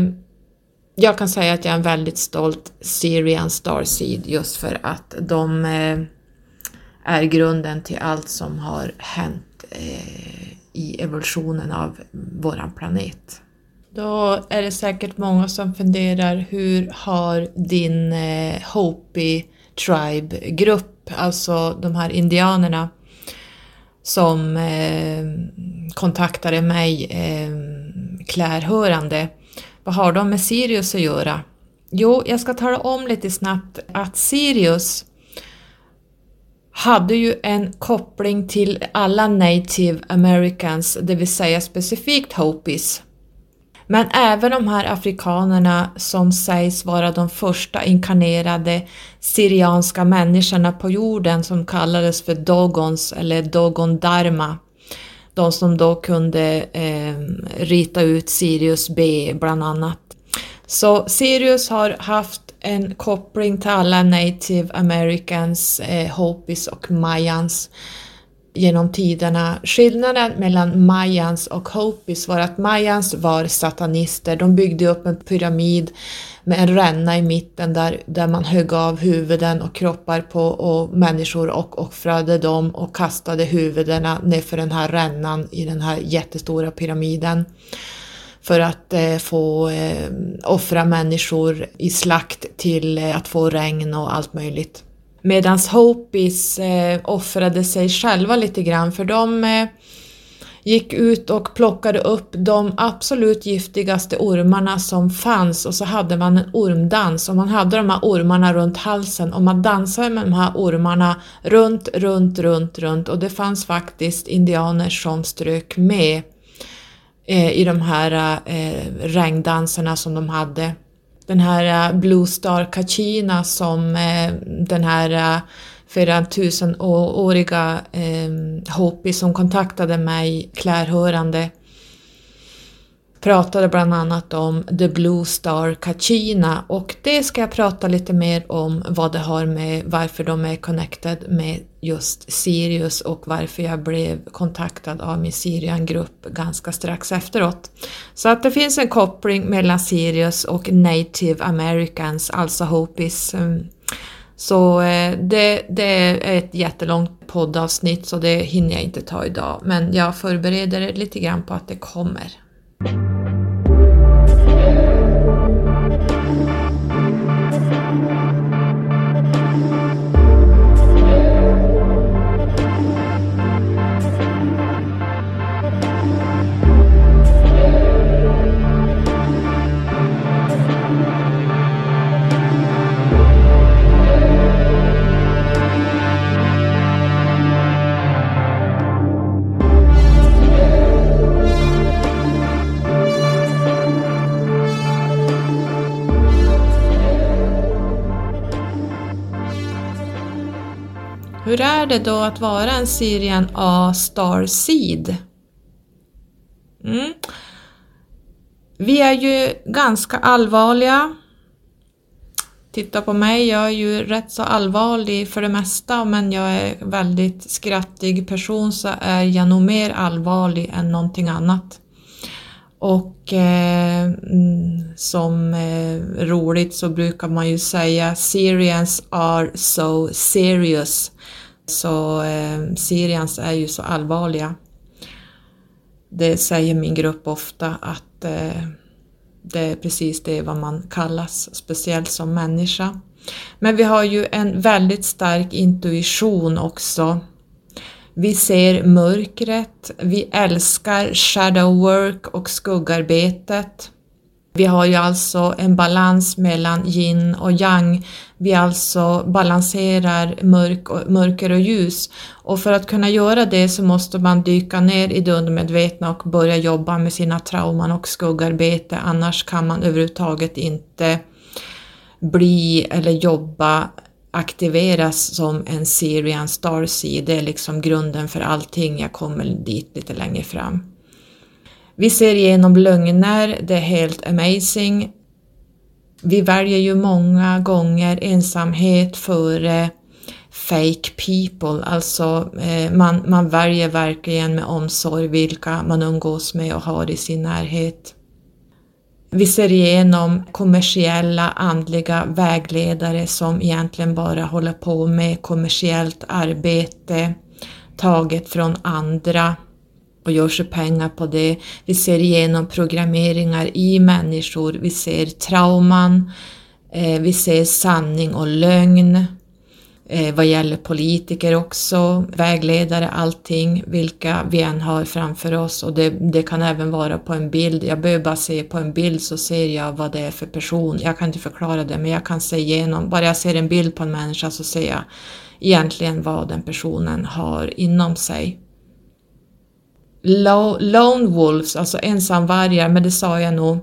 jag kan säga att jag är en väldigt stolt Syrian Starseed just för att de eh, är grunden till allt som har hänt eh, i evolutionen av våran planet. Då är det säkert många som funderar hur har din eh, Hopi Tribe-grupp, alltså de här indianerna som eh, kontaktade mig eh, klärhörande, vad har de med Sirius att göra? Jo, jag ska tala om lite snabbt att Sirius hade ju en koppling till alla native americans, det vill säga specifikt Hopis. Men även de här afrikanerna som sägs vara de första inkarnerade syrianska människorna på jorden som kallades för Dogons eller Dogon Dharma. De som då kunde eh, rita ut Sirius B bland annat. Så Sirius har haft en koppling till alla native americans, eh, Hopis och mayans genom tiderna. Skillnaden mellan mayans och Hopis var att mayans var satanister. De byggde upp en pyramid med en ränna i mitten där, där man högg av huvuden och kroppar på och människor och offrade dem och kastade huvudena nerför den här rännan i den här jättestora pyramiden för att eh, få eh, offra människor i slakt till eh, att få regn och allt möjligt. Medan Hopis eh, offrade sig själva lite grann för de eh, gick ut och plockade upp de absolut giftigaste ormarna som fanns och så hade man en ormdans och man hade de här ormarna runt halsen och man dansade med de här ormarna runt, runt, runt, runt och det fanns faktiskt indianer som strök med eh, i de här eh, regndanserna som de hade. Den här eh, Blue Star Kachina som eh, den här eh, flera tusenåriga eh, Hopi som kontaktade mig klärhörande pratade bland annat om The Blue Star Kachina och det ska jag prata lite mer om vad det har med varför de är connected med just Sirius och varför jag blev kontaktad av min Sirian-grupp ganska strax efteråt. Så att det finns en koppling mellan Sirius och Native Americans, alltså Hopis. Mm. Så eh, det, det är ett jättelångt poddavsnitt så det hinner jag inte ta idag men jag förbereder lite grann på att det kommer. Hur är det då att vara en Syrian A Star Seed? Mm. Vi är ju ganska allvarliga. Titta på mig, jag är ju rätt så allvarlig för det mesta men jag är väldigt skrattig person så är jag nog mer allvarlig än någonting annat. Och eh, mm, som eh, roligt så brukar man ju säga Syrians are so serious. Så eh, Syrians är ju så allvarliga. Det säger min grupp ofta att eh, det är precis det vad man kallas, speciellt som människa. Men vi har ju en väldigt stark intuition också. Vi ser mörkret, vi älskar shadow work och skuggarbetet. Vi har ju alltså en balans mellan yin och yang. Vi alltså balanserar mörk och, mörker och ljus. Och för att kunna göra det så måste man dyka ner i det undermedvetna och börja jobba med sina trauman och skuggarbete. Annars kan man överhuvudtaget inte bli eller jobba aktiveras som en Syrian Starseed. Det är liksom grunden för allting. Jag kommer dit lite längre fram. Vi ser igenom lögner, det är helt amazing. Vi väljer ju många gånger ensamhet före fake people, alltså eh, man, man väljer verkligen med omsorg vilka man umgås med och har i sin närhet. Vi ser igenom kommersiella andliga vägledare som egentligen bara håller på med kommersiellt arbete taget från andra och gör sig pengar på det. Vi ser igenom programmeringar i människor, vi ser trauman, eh, vi ser sanning och lögn. Eh, vad gäller politiker också, vägledare, allting, vilka vi än har framför oss och det, det, kan även vara på en bild. Jag behöver bara se på en bild så ser jag vad det är för person. Jag kan inte förklara det men jag kan se igenom, bara jag ser en bild på en människa så ser jag egentligen vad den personen har inom sig lone wolves, alltså ensamvargar, men det sa jag nog.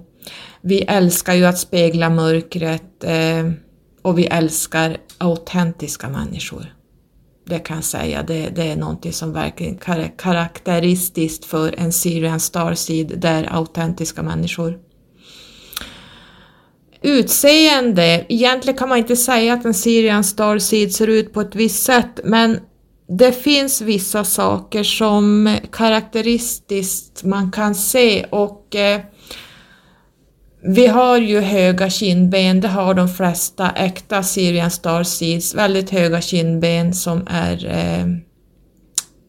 Vi älskar ju att spegla mörkret eh, och vi älskar autentiska människor. Det kan jag säga, det, det är någonting som verkligen är karaktäristiskt för en Syrian Starseed, det är autentiska människor. Utseende, egentligen kan man inte säga att en Syrian Starseed ser ut på ett visst sätt, men det finns vissa saker som karaktäristiskt man kan se och eh, vi har ju höga kindben, det har de flesta äkta Syrian Star Seeds, väldigt höga kindben som är eh,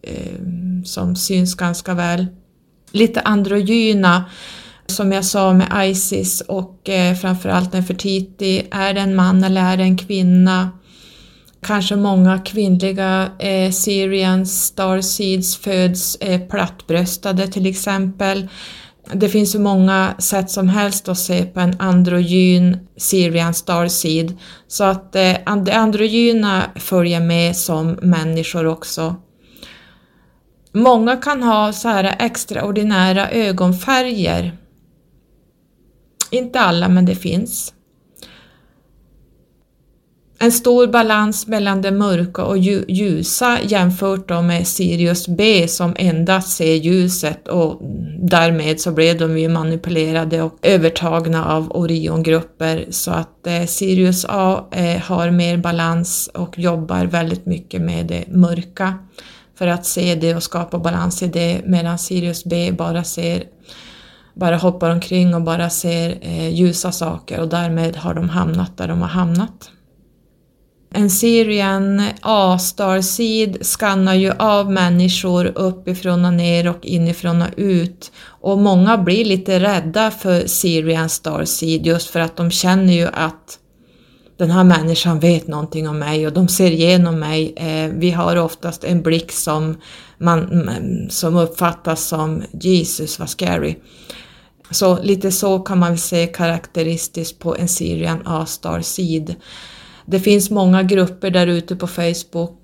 eh, som syns ganska väl. Lite androgyna, som jag sa med Isis och eh, framförallt Nefertiti, är det en man eller är det en kvinna? Kanske många kvinnliga eh, Syrian Starseeds föds eh, plattbröstade till exempel. Det finns så många sätt som helst att se på en androgyn Syrian Starseed så att eh, det androgyna följer med som människor också. Många kan ha så här extraordinära ögonfärger. Inte alla, men det finns. En stor balans mellan det mörka och ljusa jämfört då med Sirius B som endast ser ljuset och därmed så blev de ju manipulerade och övertagna av Oriongrupper så att eh, Sirius A eh, har mer balans och jobbar väldigt mycket med det mörka för att se det och skapa balans i det medan Sirius B bara ser bara hoppar omkring och bara ser eh, ljusa saker och därmed har de hamnat där de har hamnat. En Syrian A-star seed skannar ju av människor uppifrån och ner och inifrån och ut och många blir lite rädda för Syrian star seed just för att de känner ju att den här människan vet någonting om mig och de ser igenom mig. Eh, vi har oftast en blick som, man, mm, som uppfattas som Jesus, vad scary. Så lite så kan man väl se karaktäristiskt på en Syrian A-star seed. Det finns många grupper där ute på Facebook,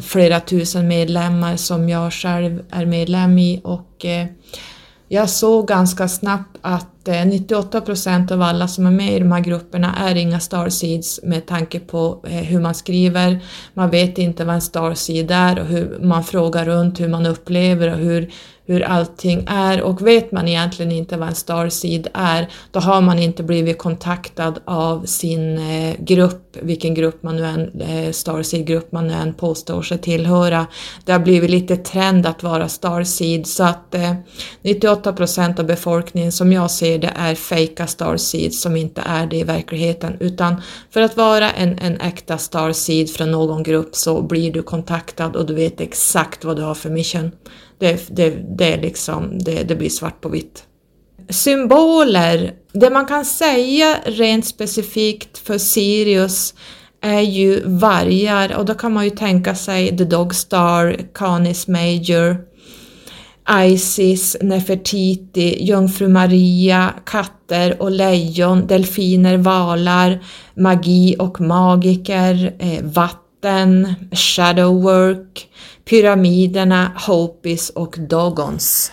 flera tusen medlemmar som jag själv är medlem i och eh, jag såg ganska snabbt att eh, 98 procent av alla som är med i de här grupperna är inga starseeds med tanke på eh, hur man skriver. Man vet inte vad en starseed är och hur man frågar runt hur man upplever och hur hur allting är och vet man egentligen inte vad en starseed är, då har man inte blivit kontaktad av sin eh, grupp, vilken grupp man nu än, starseed-grupp man nu än påstår sig tillhöra. Det har blivit lite trend att vara starseed så att 98 procent av befolkningen som jag ser det är fejka starseeds som inte är det i verkligheten utan för att vara en, en äkta starseed från någon grupp så blir du kontaktad och du vet exakt vad du har för mission. Det, det, det, liksom, det, det blir svart på vitt. Symboler, det man kan säga rent specifikt för Sirius är ju vargar och då kan man ju tänka sig The Dog Star, Canis Major, Isis, Nefertiti, Jungfru Maria, katter och lejon, delfiner, valar, magi och magiker, eh, vatten, shadowwork, pyramiderna, Hopis och Dogons.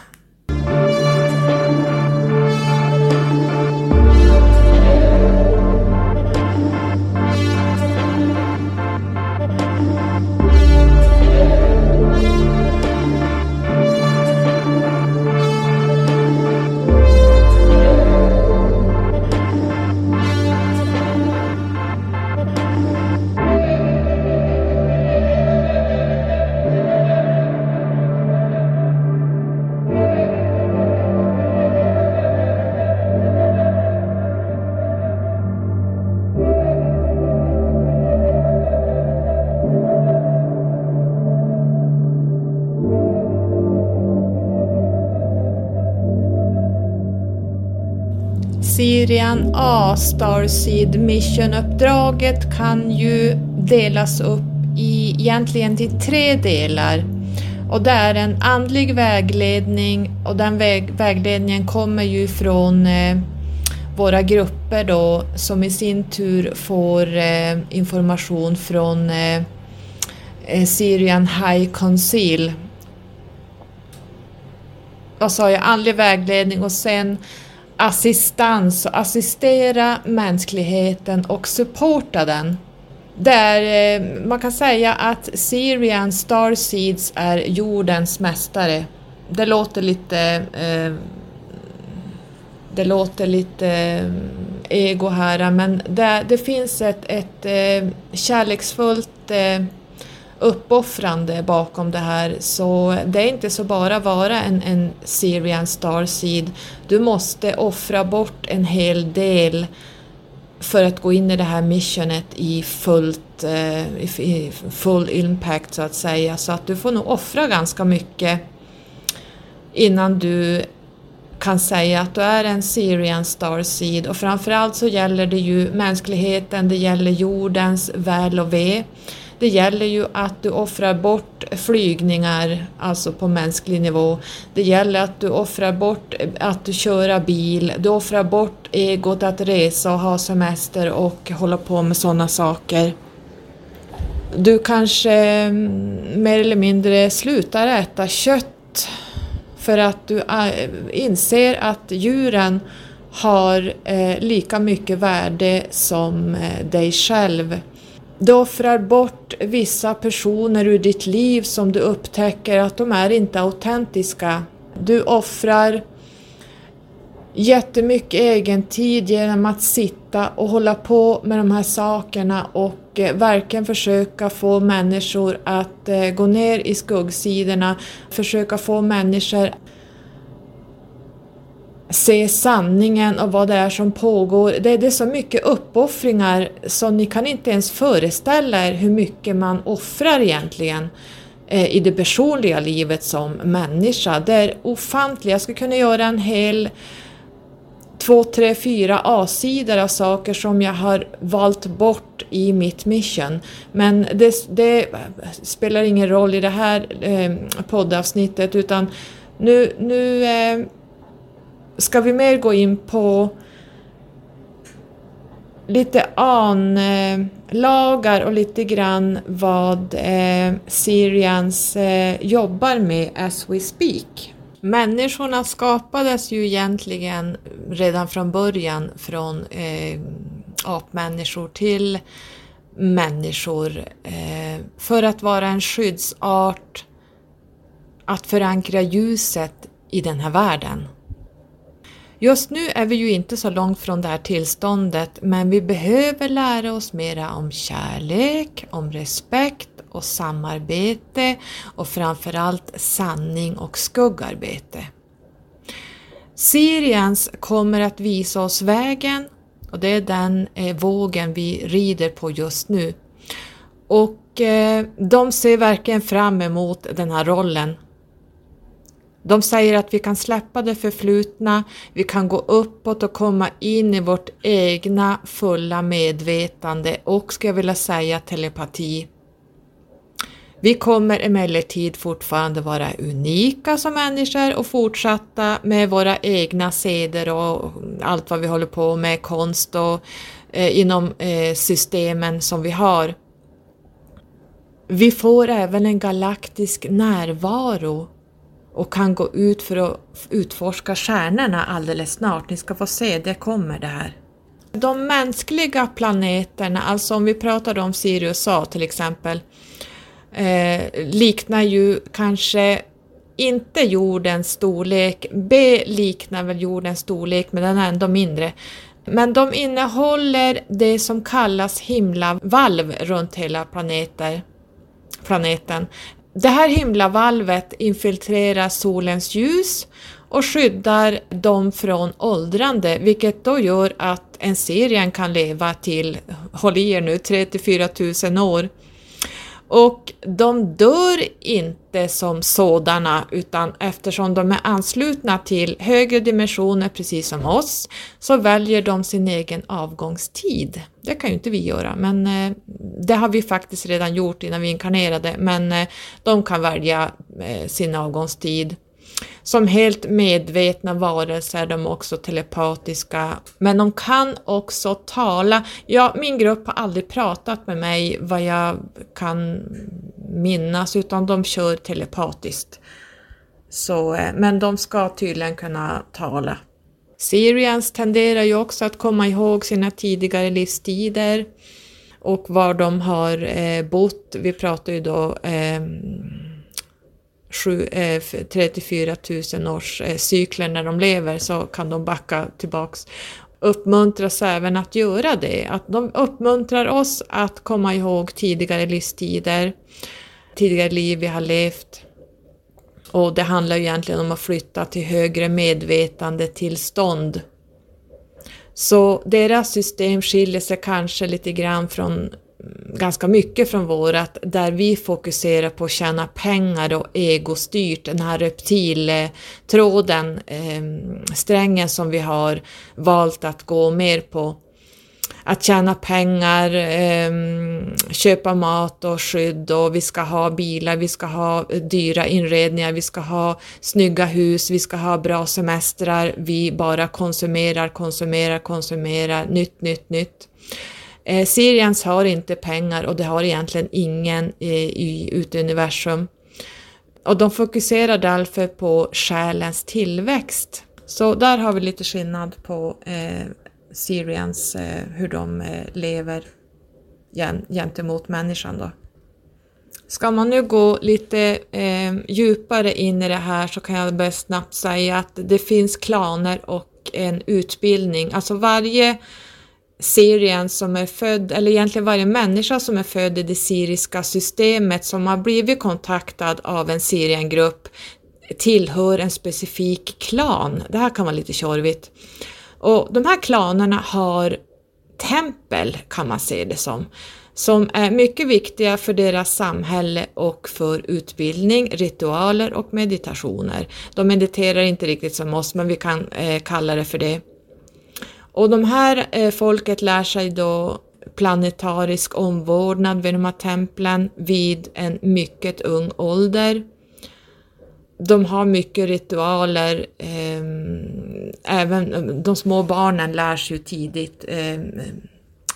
Sirian Starseed Mission-uppdraget kan ju delas upp i egentligen till tre delar. Och det är en andlig vägledning och den väg, vägledningen kommer ju från eh, våra grupper då som i sin tur får eh, information från eh, eh Syrian High Council. Vad sa jag? Andlig vägledning och sen assistans och assistera mänskligheten och supporta den. Där eh, man kan säga att Syrian Star Seeds är jordens mästare. Det låter lite eh, det låter lite eh, ego här men det, det finns ett, ett eh, kärleksfullt eh, uppoffrande bakom det här så det är inte så bara vara en, en Syrian Starseed. Du måste offra bort en hel del för att gå in i det här missionet i fullt, eh, i full impact så att säga. Så att du får nog offra ganska mycket innan du kan säga att du är en Syrian Starseed och framförallt så gäller det ju mänskligheten, det gäller jordens väl och ve. Det gäller ju att du offrar bort flygningar, alltså på mänsklig nivå. Det gäller att du offrar bort att du köra bil, du offrar bort egot att resa och ha semester och hålla på med sådana saker. Du kanske mm, mer eller mindre slutar äta kött för att du äh, inser att djuren har eh, lika mycket värde som eh, dig själv. Du offrar bort vissa personer ur ditt liv som du upptäcker att de är inte autentiska. Du offrar jättemycket egen tid genom att sitta och hålla på med de här sakerna och eh, verkligen försöka få människor att eh, gå ner i skuggsidorna, försöka få människor se sanningen och vad det är som pågår. Det, det är så mycket uppoffringar så ni kan inte ens föreställa er hur mycket man offrar egentligen eh, i det personliga livet som människa. Det är ofantligt. Jag skulle kunna göra en hel två, tre, fyra A-sidor av saker som jag har valt bort i mitt mission. Men det, det spelar ingen roll i det här eh, poddavsnittet utan nu, nu eh, ska vi mer gå in på lite anlagar eh, och lite grann vad eh, Syrians eh, jobbar med as we speak. Människorna skapades ju egentligen redan från början från eh, apmänniskor till människor eh, för att vara en skyddsart, att förankra ljuset i den här världen. Just nu är vi ju inte så långt från det här tillståndet men vi behöver lära oss mera om kärlek, om respekt och samarbete och framförallt sanning och skuggarbete. Siriens kommer att visa oss vägen och det är den eh, vågen vi rider på just nu. Och eh, de ser verkligen fram emot den här rollen de säger att vi kan släppa det förflutna, vi kan gå uppåt och komma in i vårt egna fulla medvetande och, ska jag vilja säga, telepati. Vi kommer emellertid fortfarande vara unika som människor och fortsätta med våra egna seder och allt vad vi håller på med, konst och eh, inom eh, systemen som vi har. Vi får även en galaktisk närvaro och kan gå ut för att utforska stjärnorna alldeles snart. Ni ska få se, det kommer det här. De mänskliga planeterna, alltså om vi pratar om Sirius A till exempel, eh, liknar ju kanske inte jordens storlek. B liknar väl jordens storlek men den är ändå mindre. Men de innehåller det som kallas himlavalv runt hela planeter, planeten. Det här himlavalvet infiltrerar solens ljus och skyddar dem från åldrande, vilket då gör att en serien kan leva till, håll i er nu, 34 000 år. Och de dör inte som sådana utan eftersom de är anslutna till högre dimensioner precis som oss så väljer de sin egen avgångstid. Det kan ju inte vi göra men eh, det har vi faktiskt redan gjort innan vi inkarnerade men eh, de kan välja eh, sin avgångstid. Som helt medvetna varelser, de är också telepatiska, men de kan också tala. Ja, min grupp har aldrig pratat med mig vad jag kan minnas, utan de kör telepatiskt. Så, eh, men de ska tydligen kunna tala. Syrians tenderar ju också att komma ihåg sina tidigare livstider och var de har eh, bott. Vi pratar ju då eh, 7, eh, 34 000 års eh, cykler när de lever så kan de backa tillbaks. Uppmuntras även att göra det, att de uppmuntrar oss att komma ihåg tidigare livstider, tidigare liv vi har levt. Och det handlar ju egentligen om att flytta till högre medvetandetillstånd. Så deras system skiljer sig kanske lite grann från ganska mycket från vårat där vi fokuserar på att tjäna pengar och egostyrt, den här reptiltråden, eh, strängen som vi har valt att gå mer på. Att tjäna pengar, eh, köpa mat och skydd och vi ska ha bilar, vi ska ha dyra inredningar, vi ska ha snygga hus, vi ska ha bra semestrar, vi bara konsumerar, konsumerar, konsumerar, nytt, nytt, nytt. Eh, Sirians har inte pengar och det har egentligen ingen i, i, ute i universum. Och de fokuserar därför på själens tillväxt. Så där har vi lite skillnad på eh, Syrians, eh, hur de eh, lever gen, gentemot människan då. Ska man nu gå lite eh, djupare in i det här så kan jag bara snabbt säga att det finns klaner och en utbildning. Alltså varje Syrien som är född, eller egentligen varje människa som är född i det syriska systemet som har blivit kontaktad av en Syriengrupp tillhör en specifik klan. Det här kan vara lite tjorvigt. Och de här klanerna har tempel kan man se det som, som är mycket viktiga för deras samhälle och för utbildning, ritualer och meditationer. De mediterar inte riktigt som oss, men vi kan eh, kalla det för det. Och de här eh, folket lär sig då planetarisk omvårdnad vid de här templen vid en mycket ung ålder. De har mycket ritualer, eh, även de små barnen lär sig ju tidigt eh,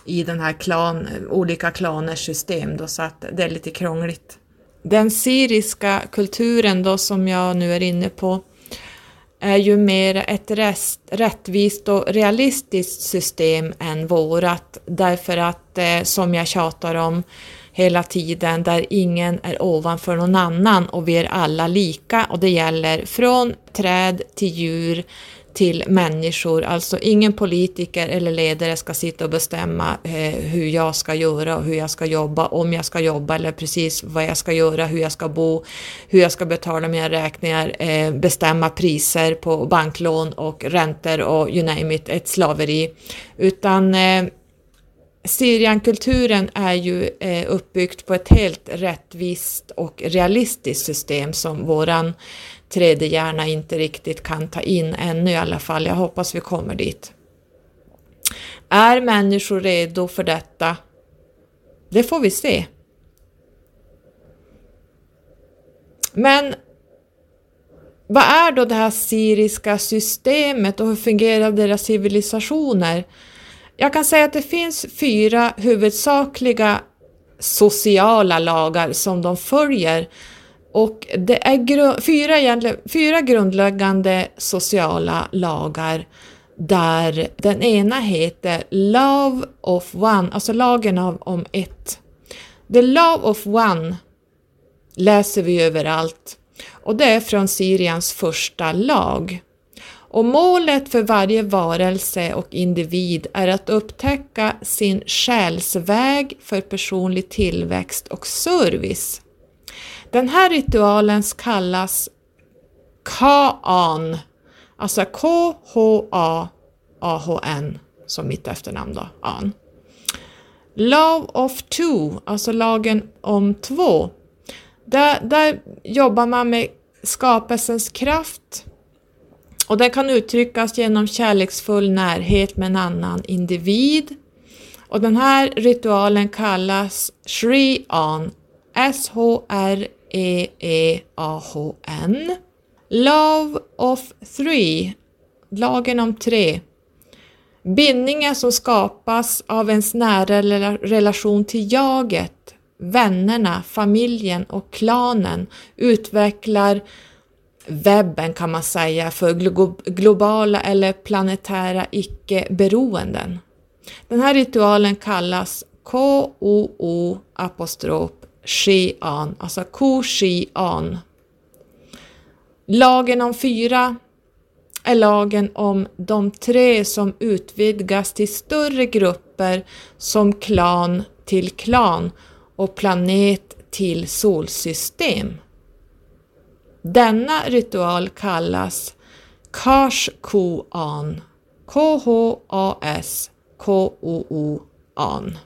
i den här klan, olika klaners system då, så att det är lite krångligt. Den syriska kulturen då som jag nu är inne på är ju mer ett rest, rättvist och realistiskt system än vårat. Därför att eh, som jag tjatar om hela tiden där ingen är ovanför någon annan och vi är alla lika. Och det gäller från träd till djur till människor. Alltså ingen politiker eller ledare ska sitta och bestämma eh, hur jag ska göra och hur jag ska jobba, om jag ska jobba eller precis vad jag ska göra, hur jag ska bo, hur jag ska betala mina räkningar, eh, bestämma priser på banklån och räntor och you name it, ett slaveri. Utan eh, Syriankulturen är ju eh, uppbyggt på ett helt rättvist och realistiskt system som våran tredje hjärna inte riktigt kan ta in ännu i alla fall. Jag hoppas vi kommer dit. Är människor redo för detta? Det får vi se. Men vad är då det här syriska systemet och hur fungerar deras civilisationer? Jag kan säga att det finns fyra huvudsakliga sociala lagar som de följer och det är gru fyra, fyra grundläggande sociala lagar där den ena heter Love of One, alltså lagen av, om ett. The Love of One läser vi överallt och det är från Syriens första lag. Och målet för varje varelse och individ är att upptäcka sin själsväg för personlig tillväxt och service. Den här ritualen kallas Kaan, alltså K-H-A-A-H-N som mitt efternamn då, An. Love of two, alltså lagen om två. Där, där jobbar man med skapelsens kraft och den kan uttryckas genom kärleksfull närhet med en annan individ. Och den här ritualen kallas Shri-An, S-H-R E-E-A-H-N. Love of three, lagen om tre. Bindningar som skapas av ens nära relation till jaget, vännerna, familjen och klanen utvecklar webben kan man säga för globala eller planetära icke-beroenden. Den här ritualen kallas K-O-O Shi'an, alltså Ko-Shi'an. Lagen om fyra är lagen om de tre som utvidgas till större grupper som klan till klan och planet till solsystem. Denna ritual kallas Kashkoan, K-H-A-S K-O-O-An.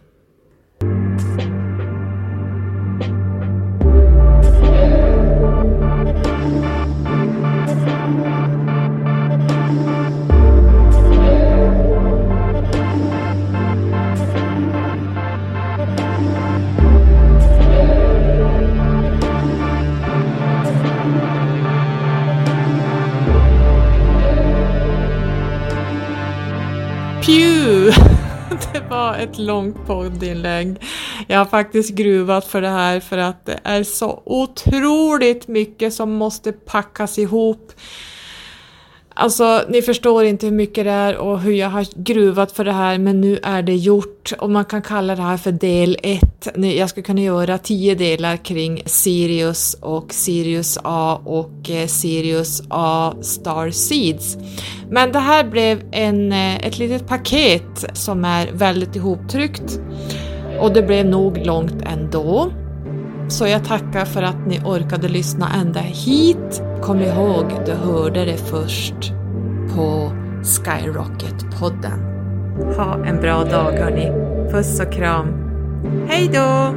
Ett långt poddinlägg. Jag har faktiskt gruvat för det här för att det är så otroligt mycket som måste packas ihop Alltså, ni förstår inte hur mycket det är och hur jag har gruvat för det här, men nu är det gjort och man kan kalla det här för del 1. Jag ska kunna göra tio delar kring Sirius och Sirius A och eh, Sirius A Star Seeds. Men det här blev en, eh, ett litet paket som är väldigt ihoptryckt och det blev nog långt ändå. Så jag tackar för att ni orkade lyssna ända hit. Kom ihåg, du hörde det först på Skyrocket-podden. Ha en bra dag hörni. Puss och kram. Hej då!